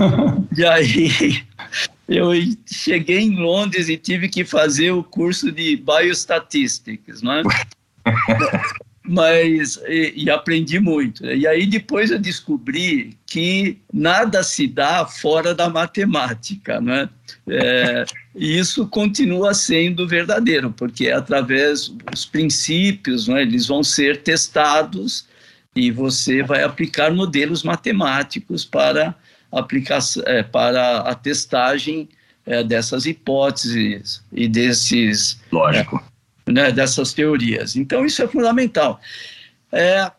[laughs] e aí eu cheguei em Londres e tive que fazer o curso de Biostatistics, não é? [laughs] Mas, e, e, aprendi muito. E aí depois eu descobri que nada se dá fora da matemática, né? É, e isso continua sendo verdadeiro, porque é através dos princípios, né, eles vão ser testados e você vai aplicar modelos matemáticos para, aplicação, é, para a testagem é, dessas hipóteses e desses... Lógico. É, né, dessas teorias. Então, isso é fundamental. É,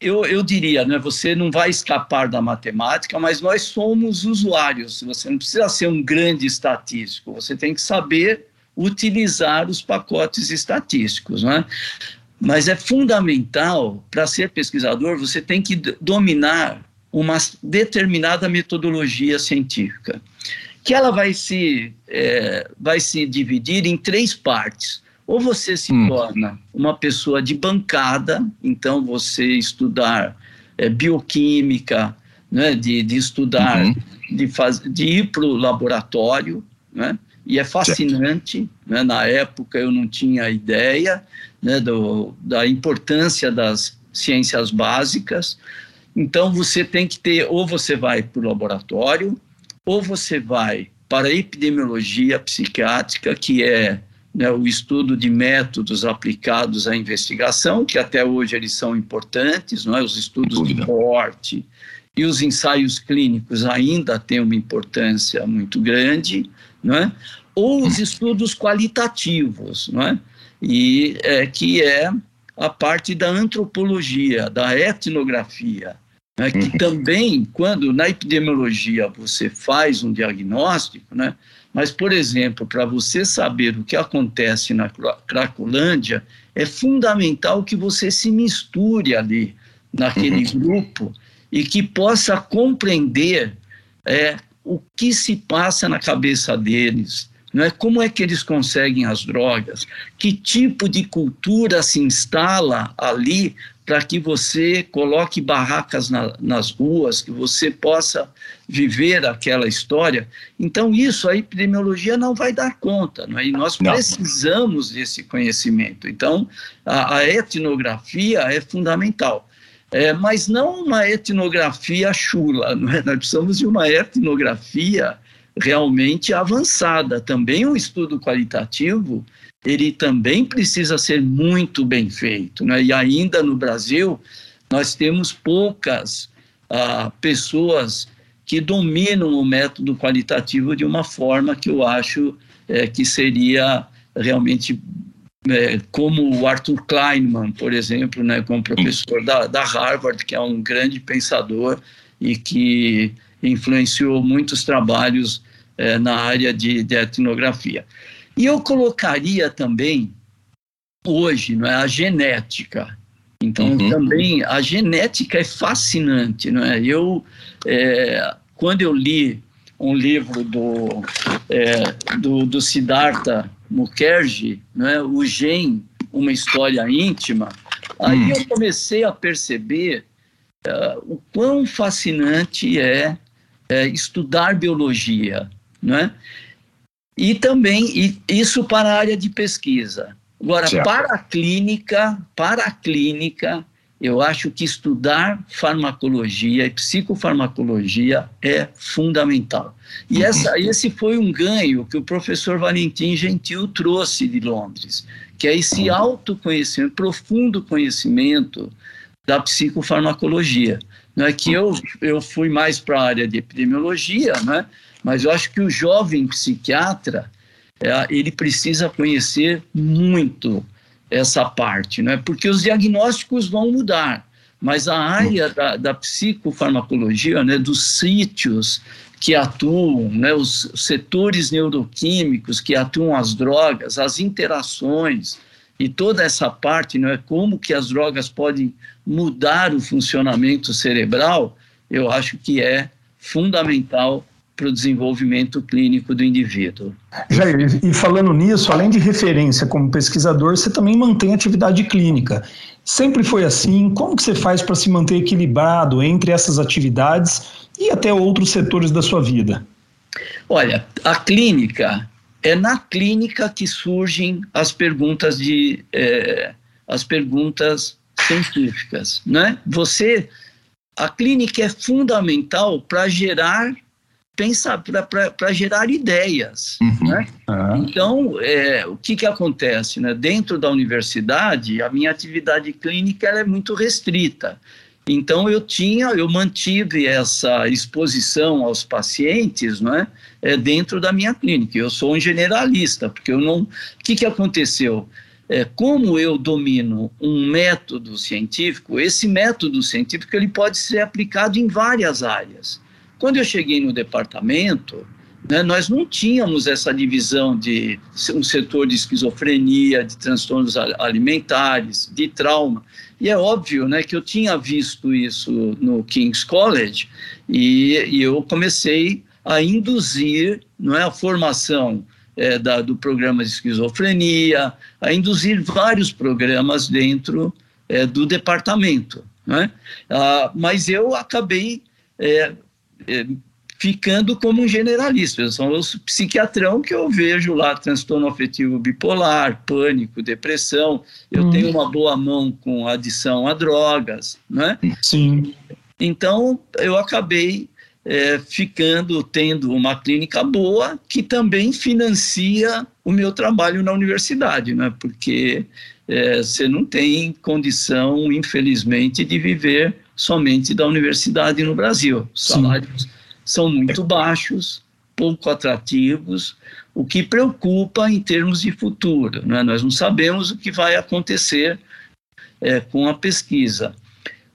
eu, eu diria, né, você não vai escapar da matemática, mas nós somos usuários. Você não precisa ser um grande estatístico, você tem que saber utilizar os pacotes estatísticos. Né? Mas é fundamental, para ser pesquisador, você tem que dominar uma determinada metodologia científica, que ela vai se, é, vai se dividir em três partes. Ou você se hum. torna uma pessoa de bancada, então você estudar é, bioquímica, né, de, de estudar, uhum. de, faz, de ir para o laboratório, né, e é fascinante. Né, na época eu não tinha ideia, né, do, da importância das ciências básicas. Então você tem que ter, ou você vai para o laboratório, ou você vai para a epidemiologia psiquiátrica, que é né, o estudo de métodos aplicados à investigação, que até hoje eles são importantes, não é? os estudos de morte e os ensaios clínicos ainda têm uma importância muito grande, não é? ou os estudos qualitativos, não é? e é, que é a parte da antropologia, da etnografia, né, que uhum. também, quando na epidemiologia você faz um diagnóstico, né, mas, por exemplo, para você saber o que acontece na Cracolândia, é fundamental que você se misture ali, naquele uhum. grupo, e que possa compreender é, o que se passa na cabeça deles, não é? Como é que eles conseguem as drogas? Que tipo de cultura se instala ali para que você coloque barracas na, nas ruas, que você possa viver aquela história? Então, isso a epidemiologia não vai dar conta, não é? e nós não. precisamos desse conhecimento. Então, a, a etnografia é fundamental. É, mas não uma etnografia chula, não é? nós precisamos de uma etnografia realmente avançada. Também o estudo qualitativo, ele também precisa ser muito bem feito. Né? E ainda no Brasil, nós temos poucas ah, pessoas que dominam o método qualitativo de uma forma que eu acho é, que seria realmente é, como o Arthur Kleinman, por exemplo, né, como professor da, da Harvard, que é um grande pensador e que influenciou muitos trabalhos é, na área de, de, etnografia. E eu colocaria também, hoje, não é, a genética. Então, uhum. também, a genética é fascinante. Não é? Eu, é, quando eu li um livro do, é, do, do Siddhartha Mukherjee, não é? o Gen, uma história íntima, aí uhum. eu comecei a perceber uh, o quão fascinante é é, estudar biologia, não é? E também e isso para a área de pesquisa. Agora, certo. para a clínica, para a clínica, eu acho que estudar farmacologia e psicofarmacologia é fundamental. E uhum. essa, esse foi um ganho que o professor Valentim Gentil trouxe de Londres, que é esse uhum. autoconhecimento, profundo conhecimento da psicofarmacologia. Não é que eu, eu fui mais para a área de epidemiologia, né? Mas eu acho que o jovem psiquiatra é, ele precisa conhecer muito essa parte, né? porque os diagnósticos vão mudar, mas a área da, da psicofarmacologia, né, dos sítios que atuam, né, os setores neuroquímicos que atuam as drogas, as interações e toda essa parte, não é como que as drogas podem mudar o funcionamento cerebral, eu acho que é fundamental para o desenvolvimento clínico do indivíduo. Jair, e falando nisso, além de referência como pesquisador, você também mantém atividade clínica. Sempre foi assim? Como que você faz para se manter equilibrado entre essas atividades e até outros setores da sua vida? Olha, a clínica é na clínica que surgem as perguntas de é, as perguntas científicas, né? Você, a clínica é fundamental para gerar pensar para gerar ideias. Uhum. Né? Uhum. Então, é, o que, que acontece? Né? Dentro da universidade, a minha atividade clínica é muito restrita. Então, eu tinha, eu mantive essa exposição aos pacientes né, é, dentro da minha clínica. Eu sou um generalista, porque eu não. O que, que aconteceu? É, como eu domino um método científico, esse método científico ele pode ser aplicado em várias áreas. Quando eu cheguei no departamento, né, nós não tínhamos essa divisão de um setor de esquizofrenia, de transtornos alimentares, de trauma. E é óbvio né, que eu tinha visto isso no King's College e, e eu comecei a induzir não é, a formação é, da, do programa de esquizofrenia, a induzir vários programas dentro é, do departamento. Né? Ah, mas eu acabei é, ficando como um generalista. São os psiquiatrão que eu vejo lá, transtorno afetivo bipolar, pânico, depressão. Eu hum. tenho uma boa mão com adição a drogas, né? Sim. Então, eu acabei é, ficando, tendo uma clínica boa que também financia o meu trabalho na universidade, né? Porque é, você não tem condição, infelizmente, de viver somente da universidade no Brasil. Os salários Sim. são muito baixos, pouco atrativos, o que preocupa em termos de futuro. Né? Nós não sabemos o que vai acontecer é, com a pesquisa.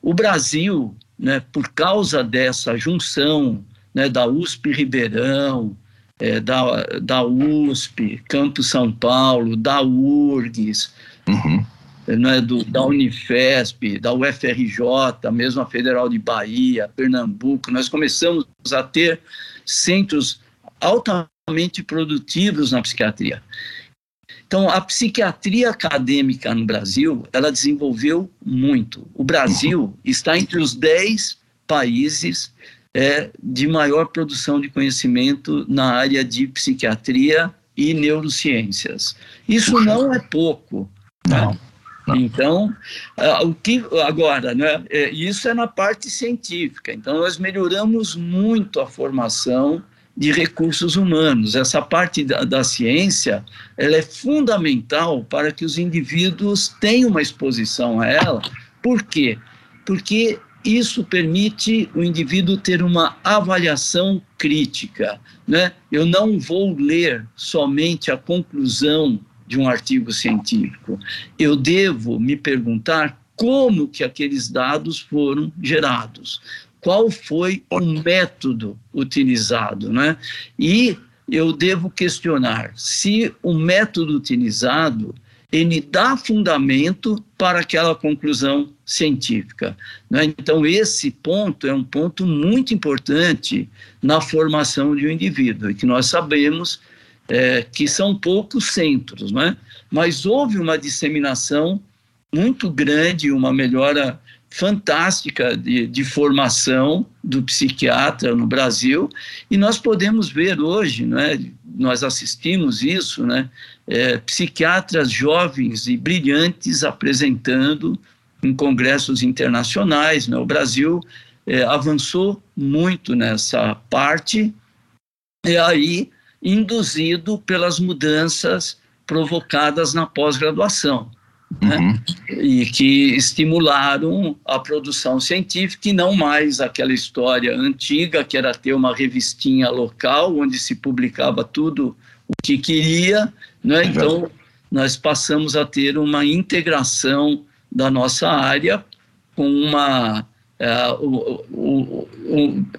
O Brasil, né, por causa dessa junção né, da USP Ribeirão, é, da, da USP, Campo São Paulo, da URGS, uhum né, do, da Unifesp, da UFRJ, mesmo a Federal de Bahia, Pernambuco, nós começamos a ter centros altamente produtivos na psiquiatria. Então, a psiquiatria acadêmica no Brasil, ela desenvolveu muito. O Brasil está entre os 10 países é, de maior produção de conhecimento na área de psiquiatria e neurociências. Isso não é pouco. Né? Então, uh, o que agora, né? É, isso é na parte científica. Então, nós melhoramos muito a formação de recursos humanos. Essa parte da, da, ciência, ela é fundamental para que os indivíduos tenham uma exposição a ela. Por quê? Porque isso permite o indivíduo ter uma avaliação crítica, né? Eu não vou ler somente a conclusão de um artigo científico. Eu devo me perguntar como que aqueles dados foram gerados, qual foi o método utilizado, né? E eu devo questionar se o método utilizado ele dá fundamento para aquela conclusão científica. Né? Então, esse ponto é um ponto muito importante na formação de um indivíduo, e que nós sabemos é, que são poucos centros, né? mas houve uma disseminação muito grande, uma melhora fantástica de, de, formação do psiquiatra no Brasil e nós podemos ver hoje, né, nós assistimos isso, né, é, psiquiatras jovens e brilhantes apresentando em congressos internacionais. Né? O Brasil é, avançou muito nessa parte, e aí induzido pelas mudanças provocadas na pós-graduação. Né? Uhum. E que estimularam a produção científica e não mais aquela história antiga que era ter uma revistinha local onde se publicava tudo o que queria, né? Então nós passamos a ter uma integração da nossa área com uma uh,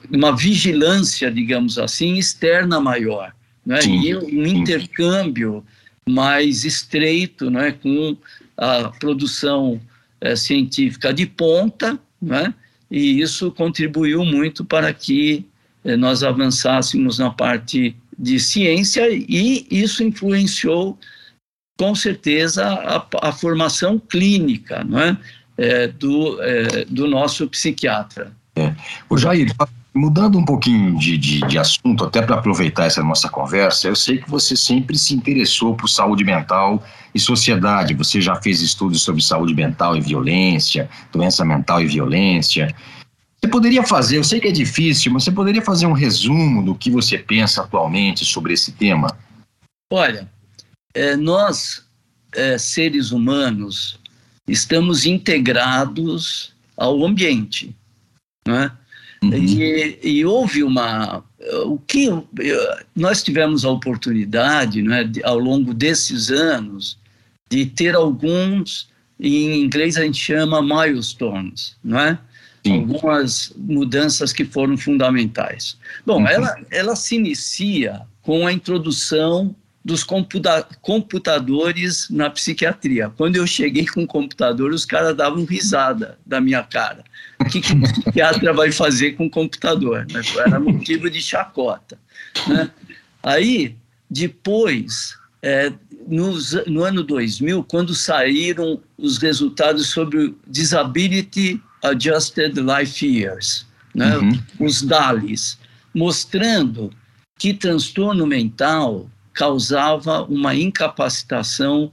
uma vigilância, digamos assim, externa maior, né? Sim. E um intercâmbio mais estreito, né? Com a produção é, científica de ponta, né? e isso contribuiu muito para que é, nós avançássemos na parte de ciência e isso influenciou com certeza a, a formação clínica não é? é do, do nosso psiquiatra. É. O Jair, Mudando um pouquinho de, de, de assunto, até para aproveitar essa nossa conversa, eu sei que você sempre se interessou por saúde mental e sociedade. Você já fez estudos sobre saúde mental e violência, doença mental e violência. Você poderia fazer, eu sei que é difícil, mas você poderia fazer um resumo do que você pensa atualmente sobre esse tema? Olha, é, nós, é, seres humanos, estamos integrados ao ambiente. Não é? Uhum. E, e, houve uma. O que nós tivemos a oportunidade, né, de, ao longo desses anos, de ter alguns, em inglês a gente chama milestones, não é? Sim. Algumas mudanças que foram fundamentais. Bom, uhum. ela, ela se inicia com a introdução dos computa computadores na psiquiatria. Quando eu cheguei com o computador, os caras davam risada da minha cara. O que, que o psiquiatra vai fazer com o computador? Né? Era motivo de chacota. Né? Aí, depois, é, nos, no ano 2000, quando saíram os resultados sobre Disability Adjusted Life Years, né? Uhum. os DALIs, mostrando que transtorno mental causava uma incapacitação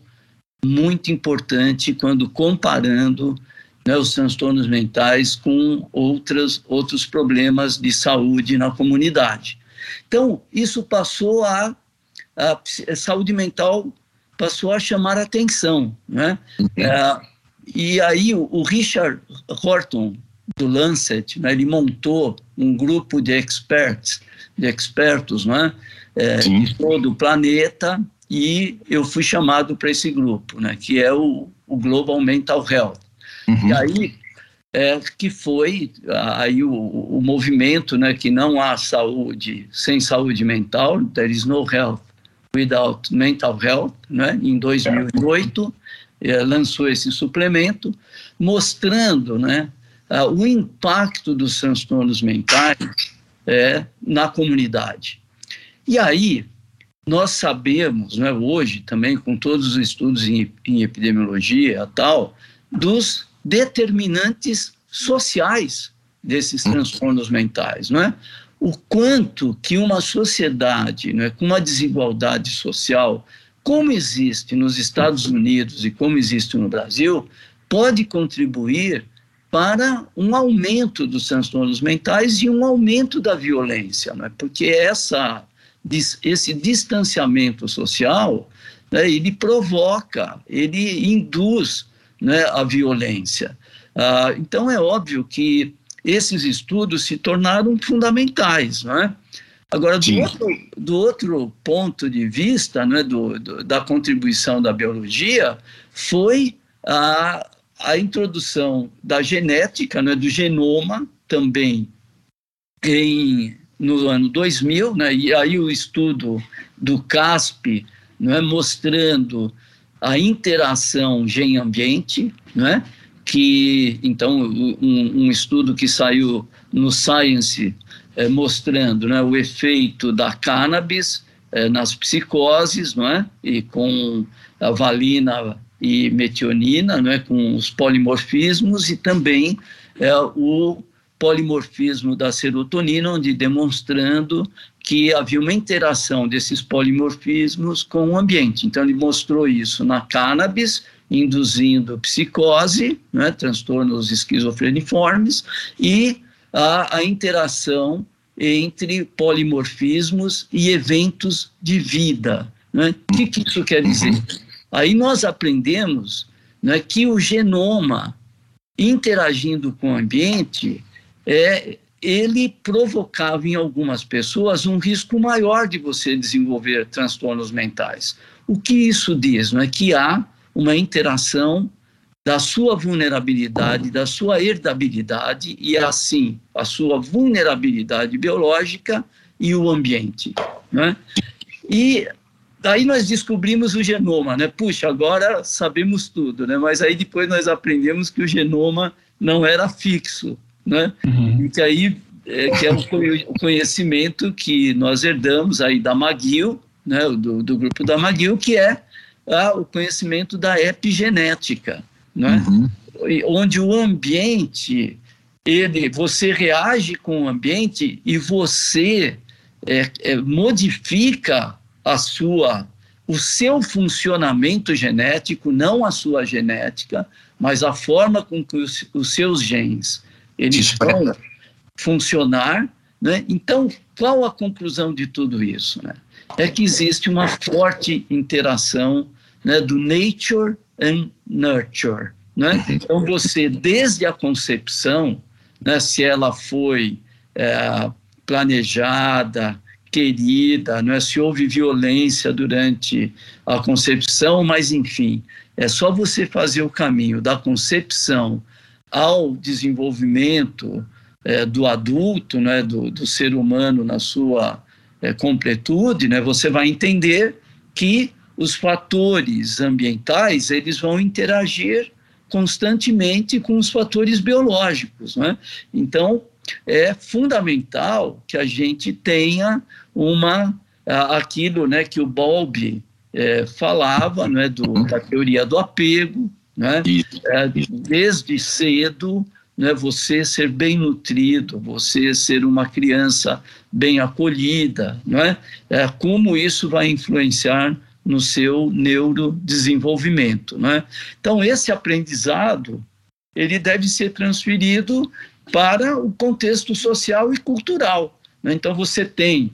muito importante quando comparando né, os transtornos mentais com outras, outros problemas de saúde na comunidade. Então, isso passou a, a, a saúde mental passou a chamar atenção, né? Uhum. É, e aí o, o, Richard Horton do Lancet, né, ele montou um grupo de experts, de expertos, né, é, de todo o planeta e eu fui chamado para esse grupo, né, que é o, o Global Mental Health. Uhum. E aí é, que foi aí o, o, movimento, né, que não há saúde sem saúde mental, there is no health without mental health, né, em 2008 é, lançou esse suplemento mostrando, né, o impacto dos transtornos mentais é, na comunidade. E aí, nós sabemos, né, hoje também, com todos os estudos em, em epidemiologia tal, dos determinantes sociais desses transtornos mentais, não é? O quanto que uma sociedade, não é, com uma desigualdade social, como existe nos Estados Unidos e como existe no Brasil, pode contribuir para um aumento dos transtornos mentais e um aumento da violência, não é? Porque essa esse distanciamento social, né, ele provoca, ele induz né, a violência. Ah, então, é óbvio que esses estudos se tornaram fundamentais. Não é? Agora, do outro, do outro, ponto de vista né, do, do, da contribuição da biologia, foi a, a introdução da genética, né, do genoma, também em no ano 2000, né, e aí o estudo do CASP é mostrando a interação gene-ambiente, né, que então um, um, estudo que saiu no Science é, mostrando né, o efeito da cannabis é, nas psicoses, não é? e com a valina e metionina, não é? com os polimorfismos, e também é, o polimorfismo da serotonina, onde demonstrando que havia uma interação desses polimorfismos com o ambiente. Então, ele mostrou isso na cannabis induzindo psicose, né, transtornos esquizofreniformes, e a, a interação entre polimorfismos e eventos de vida. Né? O que, que isso quer dizer? Aí nós aprendemos né, que o genoma interagindo com o ambiente, é, ele provocava em algumas pessoas um risco maior de você desenvolver transtornos mentais. O que isso diz? Não é que há uma interação da sua vulnerabilidade, da sua herdabilidade e assim a sua vulnerabilidade biológica e o ambiente, né? E daí nós descobrimos o genoma, né? Puxa, agora sabemos tudo, né? Mas aí depois nós aprendemos que o genoma não era fixo, né? Uhum. E que aí é, que é o conhecimento que nós herdamos aí da McGill, né? Do, do grupo da McGill, que é ah, o conhecimento da epigenética, né? Uhum. Onde o ambiente, ele, você reage com o ambiente e você é, é, modifica a sua, o seu funcionamento genético, não a sua genética, mas a forma com que os, os seus genes eles vão funcionar. Né? Então, qual a conclusão de tudo isso? Né? É que existe uma forte interação né, do nature and nurture. Né? Então, você, desde a concepção, né, se ela foi é, planejada, querida, não é se houve violência durante a concepção, mas enfim, é só você fazer o caminho da concepção ao desenvolvimento é, do adulto, né, do, do, ser humano na sua é, completude, né, você vai entender que os fatores ambientais eles vão interagir constantemente com os fatores biológicos, né? Então é fundamental que a gente tenha uma aquilo né, que o Bowlby é, falava né, do, da teoria do apego, né, é, desde cedo, né, você ser bem nutrido, você ser uma criança bem acolhida, né, é, como isso vai influenciar no seu neurodesenvolvimento. Né? Então, esse aprendizado ele deve ser transferido para o contexto social e cultural. Né? Então, você tem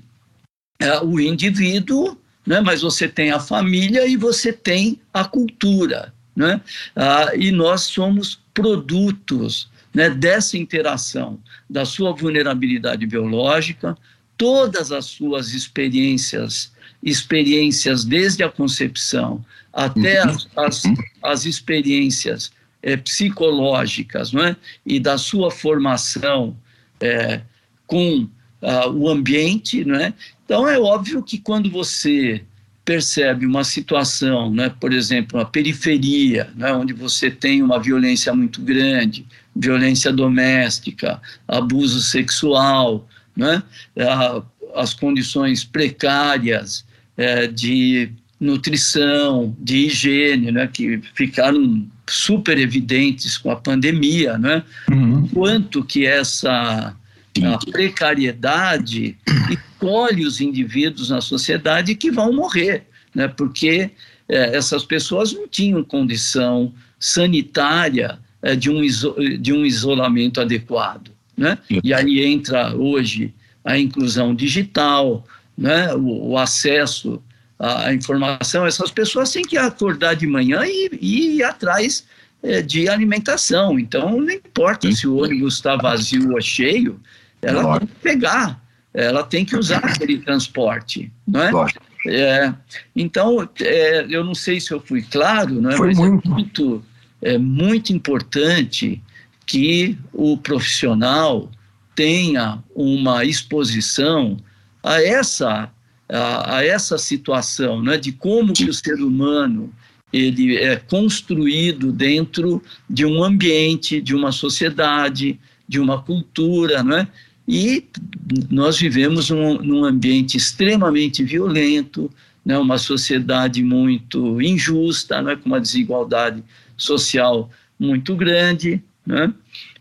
é, o indivíduo, né? mas você tem a família e você tem a cultura. Né? Ah, e nós somos produtos né, dessa interação, da sua vulnerabilidade biológica, todas as suas experiências, experiências desde a concepção até uhum. as, as, as experiências é, psicológicas não é? e da sua formação é, com uh, o ambiente. Não é? Então, é óbvio que quando você percebe uma situação, né, por exemplo, uma periferia, né, onde você tem uma violência muito grande, violência doméstica, abuso sexual, né, as condições precárias é, de nutrição, de higiene, né, que ficaram super evidentes com a pandemia, né? Uhum. Quanto que essa precariedade escolhe os indivíduos na sociedade que vão morrer, né? Porque é, essas pessoas não tinham condição sanitária é, de, um de um isolamento adequado, né? E aí entra hoje a inclusão digital, né? o, o acesso a informação, essas pessoas têm que acordar de manhã e, e ir atrás é, de alimentação. Então, não importa se o ônibus está vazio ou cheio, ela Lógico. tem que pegar, ela tem que usar aquele transporte, não é? é então, é, eu não sei se eu fui claro, não é? Foi mas muito. é muito, é muito importante que o profissional tenha uma exposição a essa a, a essa situação, né, de como que o ser humano ele é construído dentro de um ambiente, de uma sociedade, de uma cultura, né? E nós vivemos num, num ambiente extremamente violento, né? Uma sociedade muito injusta, né? Com uma desigualdade social muito grande, né?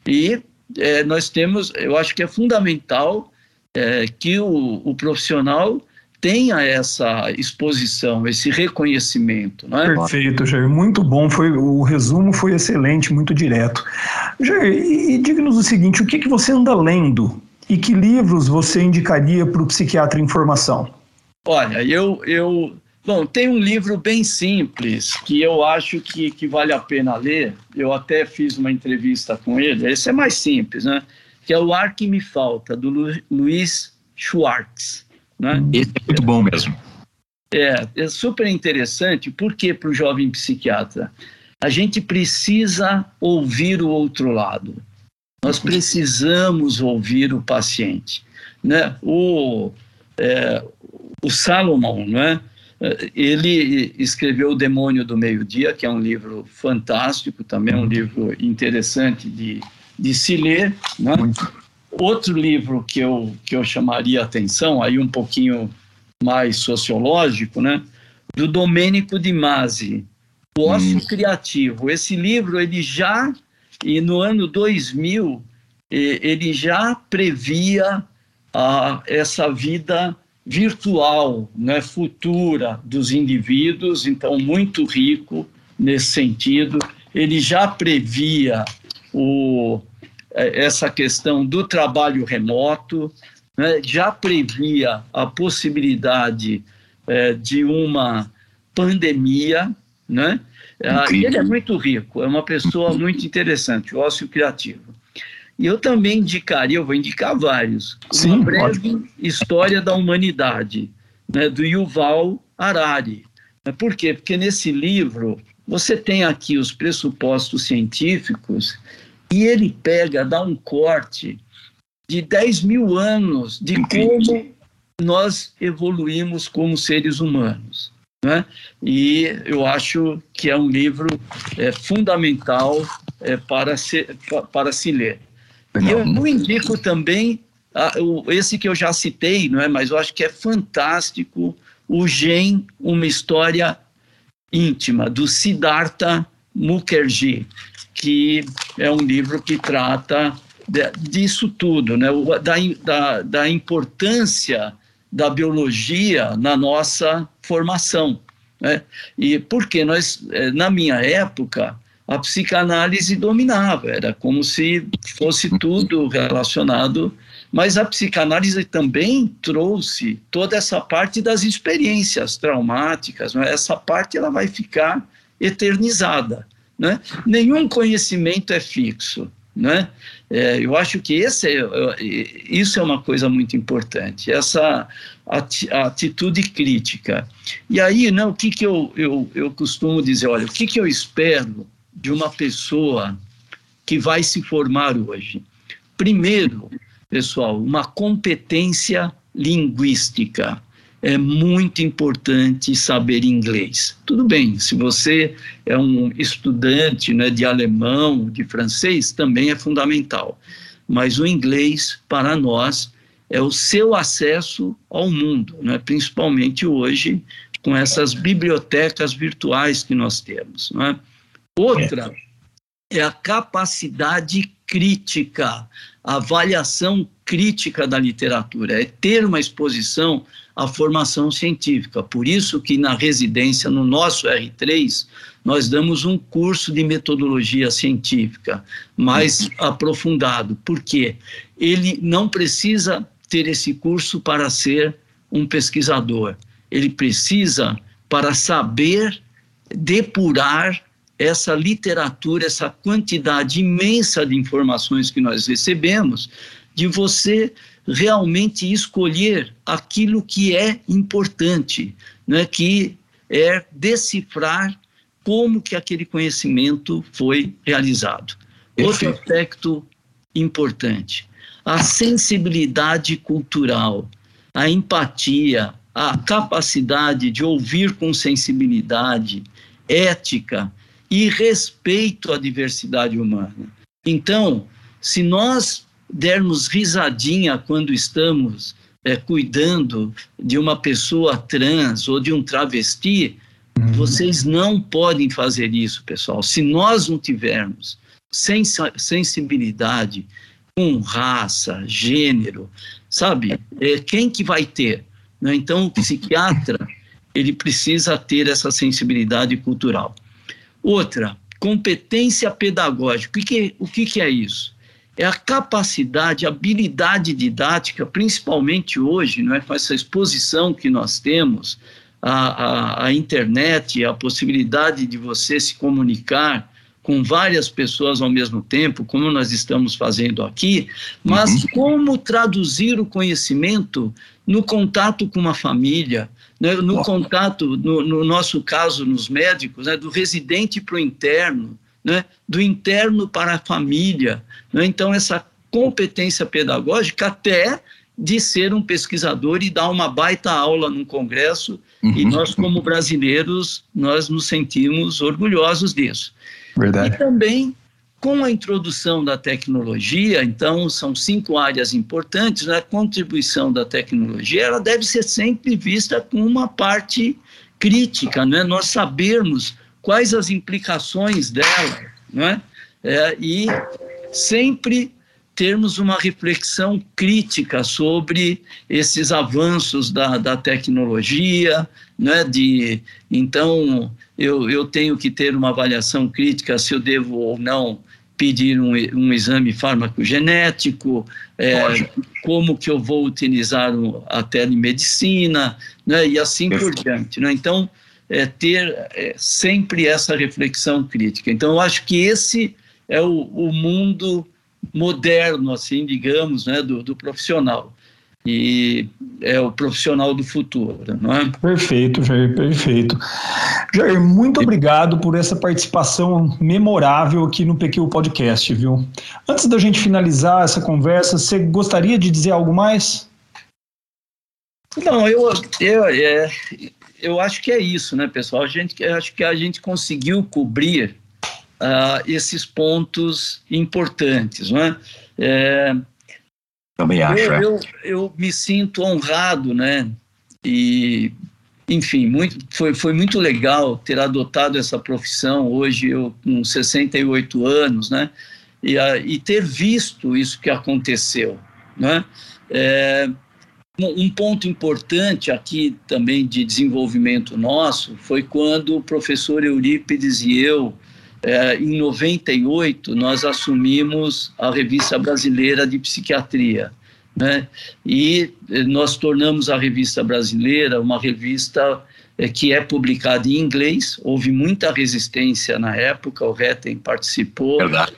E é, nós temos, eu acho que é fundamental é, que o, o profissional tenha essa exposição, esse reconhecimento. Não é? Perfeito, Jair. Muito bom. Foi, o resumo foi excelente, muito direto. Jair, e, e diga-nos o seguinte: o que, que você anda lendo e que livros você indicaria para o psiquiatra em formação? Olha, eu, eu. Bom, tem um livro bem simples que eu acho que, que vale a pena ler. Eu até fiz uma entrevista com ele. Esse é mais simples, né? Que é O Ar que Me Falta, do Lu, Luiz Schwartz. Né? Esse é muito bom mesmo. É, é super interessante, porque para o jovem psiquiatra, a gente precisa ouvir o outro lado. Nós precisamos ouvir o paciente. Né? O, é, o Salomon, né? ele escreveu O Demônio do Meio-Dia, que é um livro fantástico, também um livro interessante de, de se ler. Né? Outro livro que eu, que eu chamaria atenção, aí um pouquinho mais sociológico, né? do Domênico de Masi, O Ócio hum. Criativo. Esse livro, ele já e no ano 2000, ele já previa essa vida virtual, né, futura dos indivíduos, então muito rico nesse sentido. Ele já previa o, é, essa questão do trabalho remoto, né, já previa a possibilidade é, de uma pandemia, né? Ah, ele é muito rico, é uma pessoa muito interessante, ócio criativo. E eu também indicaria, eu vou indicar vários, Sim, uma breve pode. história da humanidade, né, do Yuval Harari. Por quê? Porque nesse livro você tem aqui os pressupostos científicos e ele pega, dá um corte de 10 mil anos de como nós evoluímos como seres humanos. Né? E eu acho que é um livro é, fundamental é, para, se, para se ler. E eu não indico também a, o, esse que eu já citei, não é? mas eu acho que é fantástico, o Gen, uma história íntima, do Siddhartha Mukherjee, que é um livro que trata de, disso tudo, né? da, da, da importância da biologia na nossa formação. Né? E porque nós, eh, na minha época, a psicanálise dominava, era como se fosse tudo relacionado, mas a psicanálise também trouxe toda essa parte das experiências traumáticas, né? essa parte ela vai ficar eternizada. Né? Nenhum conhecimento é fixo. Né? É, eu acho que esse é, isso é uma coisa muito importante, essa atitude crítica. E aí, né, o que, que eu, eu, eu costumo dizer? Olha, o que, que eu espero de uma pessoa que vai se formar hoje? Primeiro, pessoal, uma competência linguística é muito importante saber inglês. Tudo bem, se você é um estudante né, de alemão, de francês, também é fundamental. Mas o inglês, para nós, é o seu acesso ao mundo, né, principalmente hoje, com essas bibliotecas virtuais que nós temos. Né? Outra é a capacidade crítica, a avaliação crítica da literatura, é ter uma exposição à formação científica. Por isso que na residência, no nosso R3, nós damos um curso de metodologia científica mais aprofundado. Por quê? Ele não precisa ter esse curso para ser um pesquisador. Ele precisa para saber depurar essa literatura, essa quantidade imensa de informações que nós recebemos, de você realmente escolher aquilo que é importante, né, que é decifrar como que aquele conhecimento foi realizado. Outro aspecto importante, a sensibilidade cultural, a empatia, a capacidade de ouvir com sensibilidade, ética e respeito à diversidade humana. Então, se nós dermos risadinha quando estamos é, cuidando de uma pessoa trans ou de um travesti, uhum. vocês não podem fazer isso, pessoal. Se nós não tivermos sens sensibilidade com raça, gênero, sabe? É, quem que vai ter? Né? Então, o psiquiatra ele precisa ter essa sensibilidade cultural. Outra, competência pedagógica. O que, o que, que é isso? É a capacidade, a habilidade didática, principalmente hoje, não é, com essa exposição que nós temos, a, a, a internet, a possibilidade de você se comunicar com várias pessoas ao mesmo tempo, como nós estamos fazendo aqui, mas uhum. como traduzir o conhecimento no contato com uma família, né, no oh. contato, no, no, nosso caso, nos médicos, né, do residente para o interno, né, do interno para a família. Né, então, essa competência pedagógica até de ser um pesquisador e dar uma baita aula num congresso, uhum. e nós, como brasileiros, nós nos sentimos orgulhosos disso. Verdade. E também com a introdução da tecnologia, então são cinco áreas importantes, né? a contribuição da tecnologia ela deve ser sempre vista com uma parte crítica, né? nós sabermos quais as implicações dela, né? É, e sempre termos uma reflexão crítica sobre esses avanços da, da tecnologia, né? de, então eu, eu tenho que ter uma avaliação crítica se eu devo ou não pedir um, um exame farmacogenético, é, como que eu vou utilizar a telemedicina, né, e assim por diante. Né? Então, é, ter é, sempre essa reflexão crítica. Então, eu acho que esse é o, o mundo moderno, assim, digamos, né, do, do profissional e é o profissional do futuro, não é? Perfeito, Jair, perfeito. Jair, muito obrigado por essa participação memorável aqui no PQ Podcast, viu? Antes da gente finalizar essa conversa, você gostaria de dizer algo mais? Não, eu, eu, é, eu acho que é isso, né, pessoal? A gente, acho que a gente conseguiu cobrir uh, esses pontos importantes, não é? é também acho. Eu, é. eu, eu, me sinto honrado, né? E, enfim, muito, foi, foi muito legal ter adotado essa profissão. Hoje eu com 68 anos, né? E, a, e ter visto isso que aconteceu, né? É, um ponto importante aqui também de desenvolvimento nosso foi quando o professor Eurípides e eu é, em 98, nós assumimos a Revista Brasileira de Psiquiatria. Né? E eh, nós tornamos a Revista Brasileira uma revista é, que é publicada em inglês. Houve muita resistência na época, o Retten participou Verdade.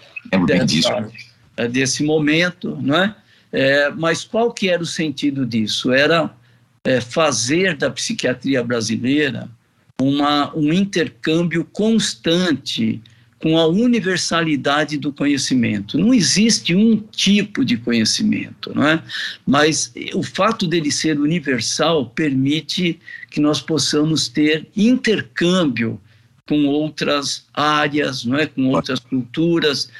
dessa, eh, desse momento. Né? É, mas qual que era o sentido disso? Era é, fazer da psiquiatria brasileira uma, um intercâmbio constante com a universalidade do conhecimento. Não existe um tipo de conhecimento, não é? Mas o fato dele ser universal permite que nós possamos ter intercâmbio com outras áreas, não é? Com outras culturas.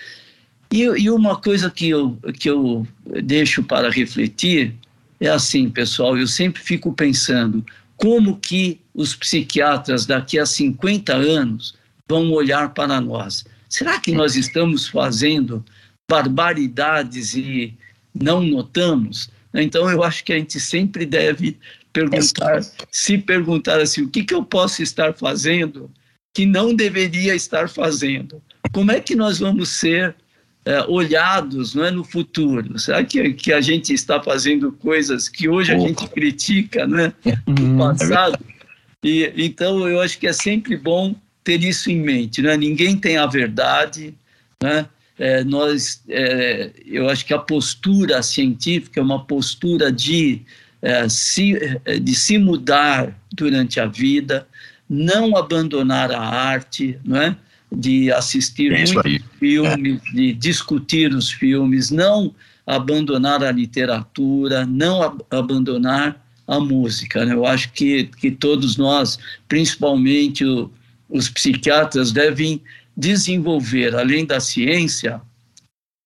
E, e uma coisa que eu, que eu deixo para refletir é assim, pessoal, eu sempre fico pensando como que os psiquiatras daqui a 50 anos vão olhar para nós. Será que nós estamos fazendo barbaridades e não notamos? Então, eu acho que a gente sempre deve perguntar, se perguntar assim, o que, que eu posso estar fazendo que não deveria estar fazendo? Como é que nós vamos ser é, olhados não é, no futuro? Será que, que a gente está fazendo coisas que hoje a gente critica né, no uhum. passado? E, então, eu acho que é sempre bom ter isso em mente. Né? Ninguém tem a verdade. Né? É, nós, é, eu acho que a postura científica é uma postura de, é, se, é, de se mudar durante a vida, não abandonar a arte, não é? De assistir é muitos filmes, de discutir os filmes, não abandonar a literatura, não ab abandonar a música. Né? Eu acho que, que todos nós, principalmente o, os psiquiatras devem desenvolver, além da ciência,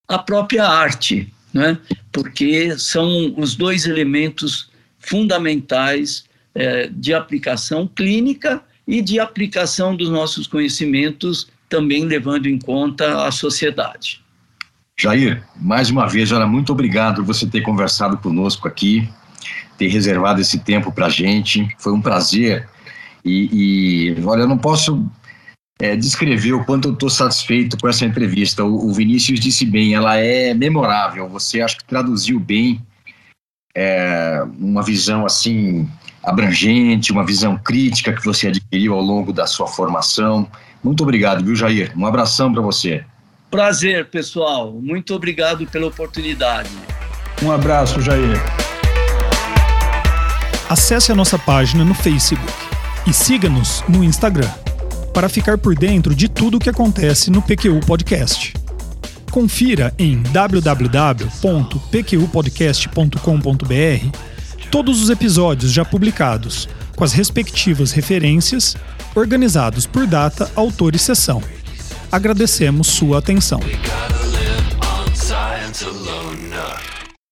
a própria arte, né? porque são os dois elementos fundamentais é, de aplicação clínica e de aplicação dos nossos conhecimentos, também levando em conta a sociedade. Jair, mais uma vez, era muito obrigado por você ter conversado conosco aqui. ter reservado esse tempo para a gente. Foi um prazer. E, e olha, eu não posso é, descrever o quanto eu estou satisfeito com essa entrevista. O, o, Vinícius disse bem, ela é memorável. Você acho que traduziu bem é, uma visão assim abrangente, uma visão crítica que você adquiriu ao longo da sua formação. Muito obrigado, viu, Jair? Um abração para você. Prazer, pessoal. Muito obrigado pela oportunidade. Um abraço, Jair. Acesse a nossa página no Facebook e siga-nos no Instagram para ficar por dentro de tudo o que acontece no PQU Podcast. Confira em www.pqpodcast.com.br todos os episódios já publicados, com as respectivas referências, organizados por data, autor e sessão. Agradecemos sua atenção.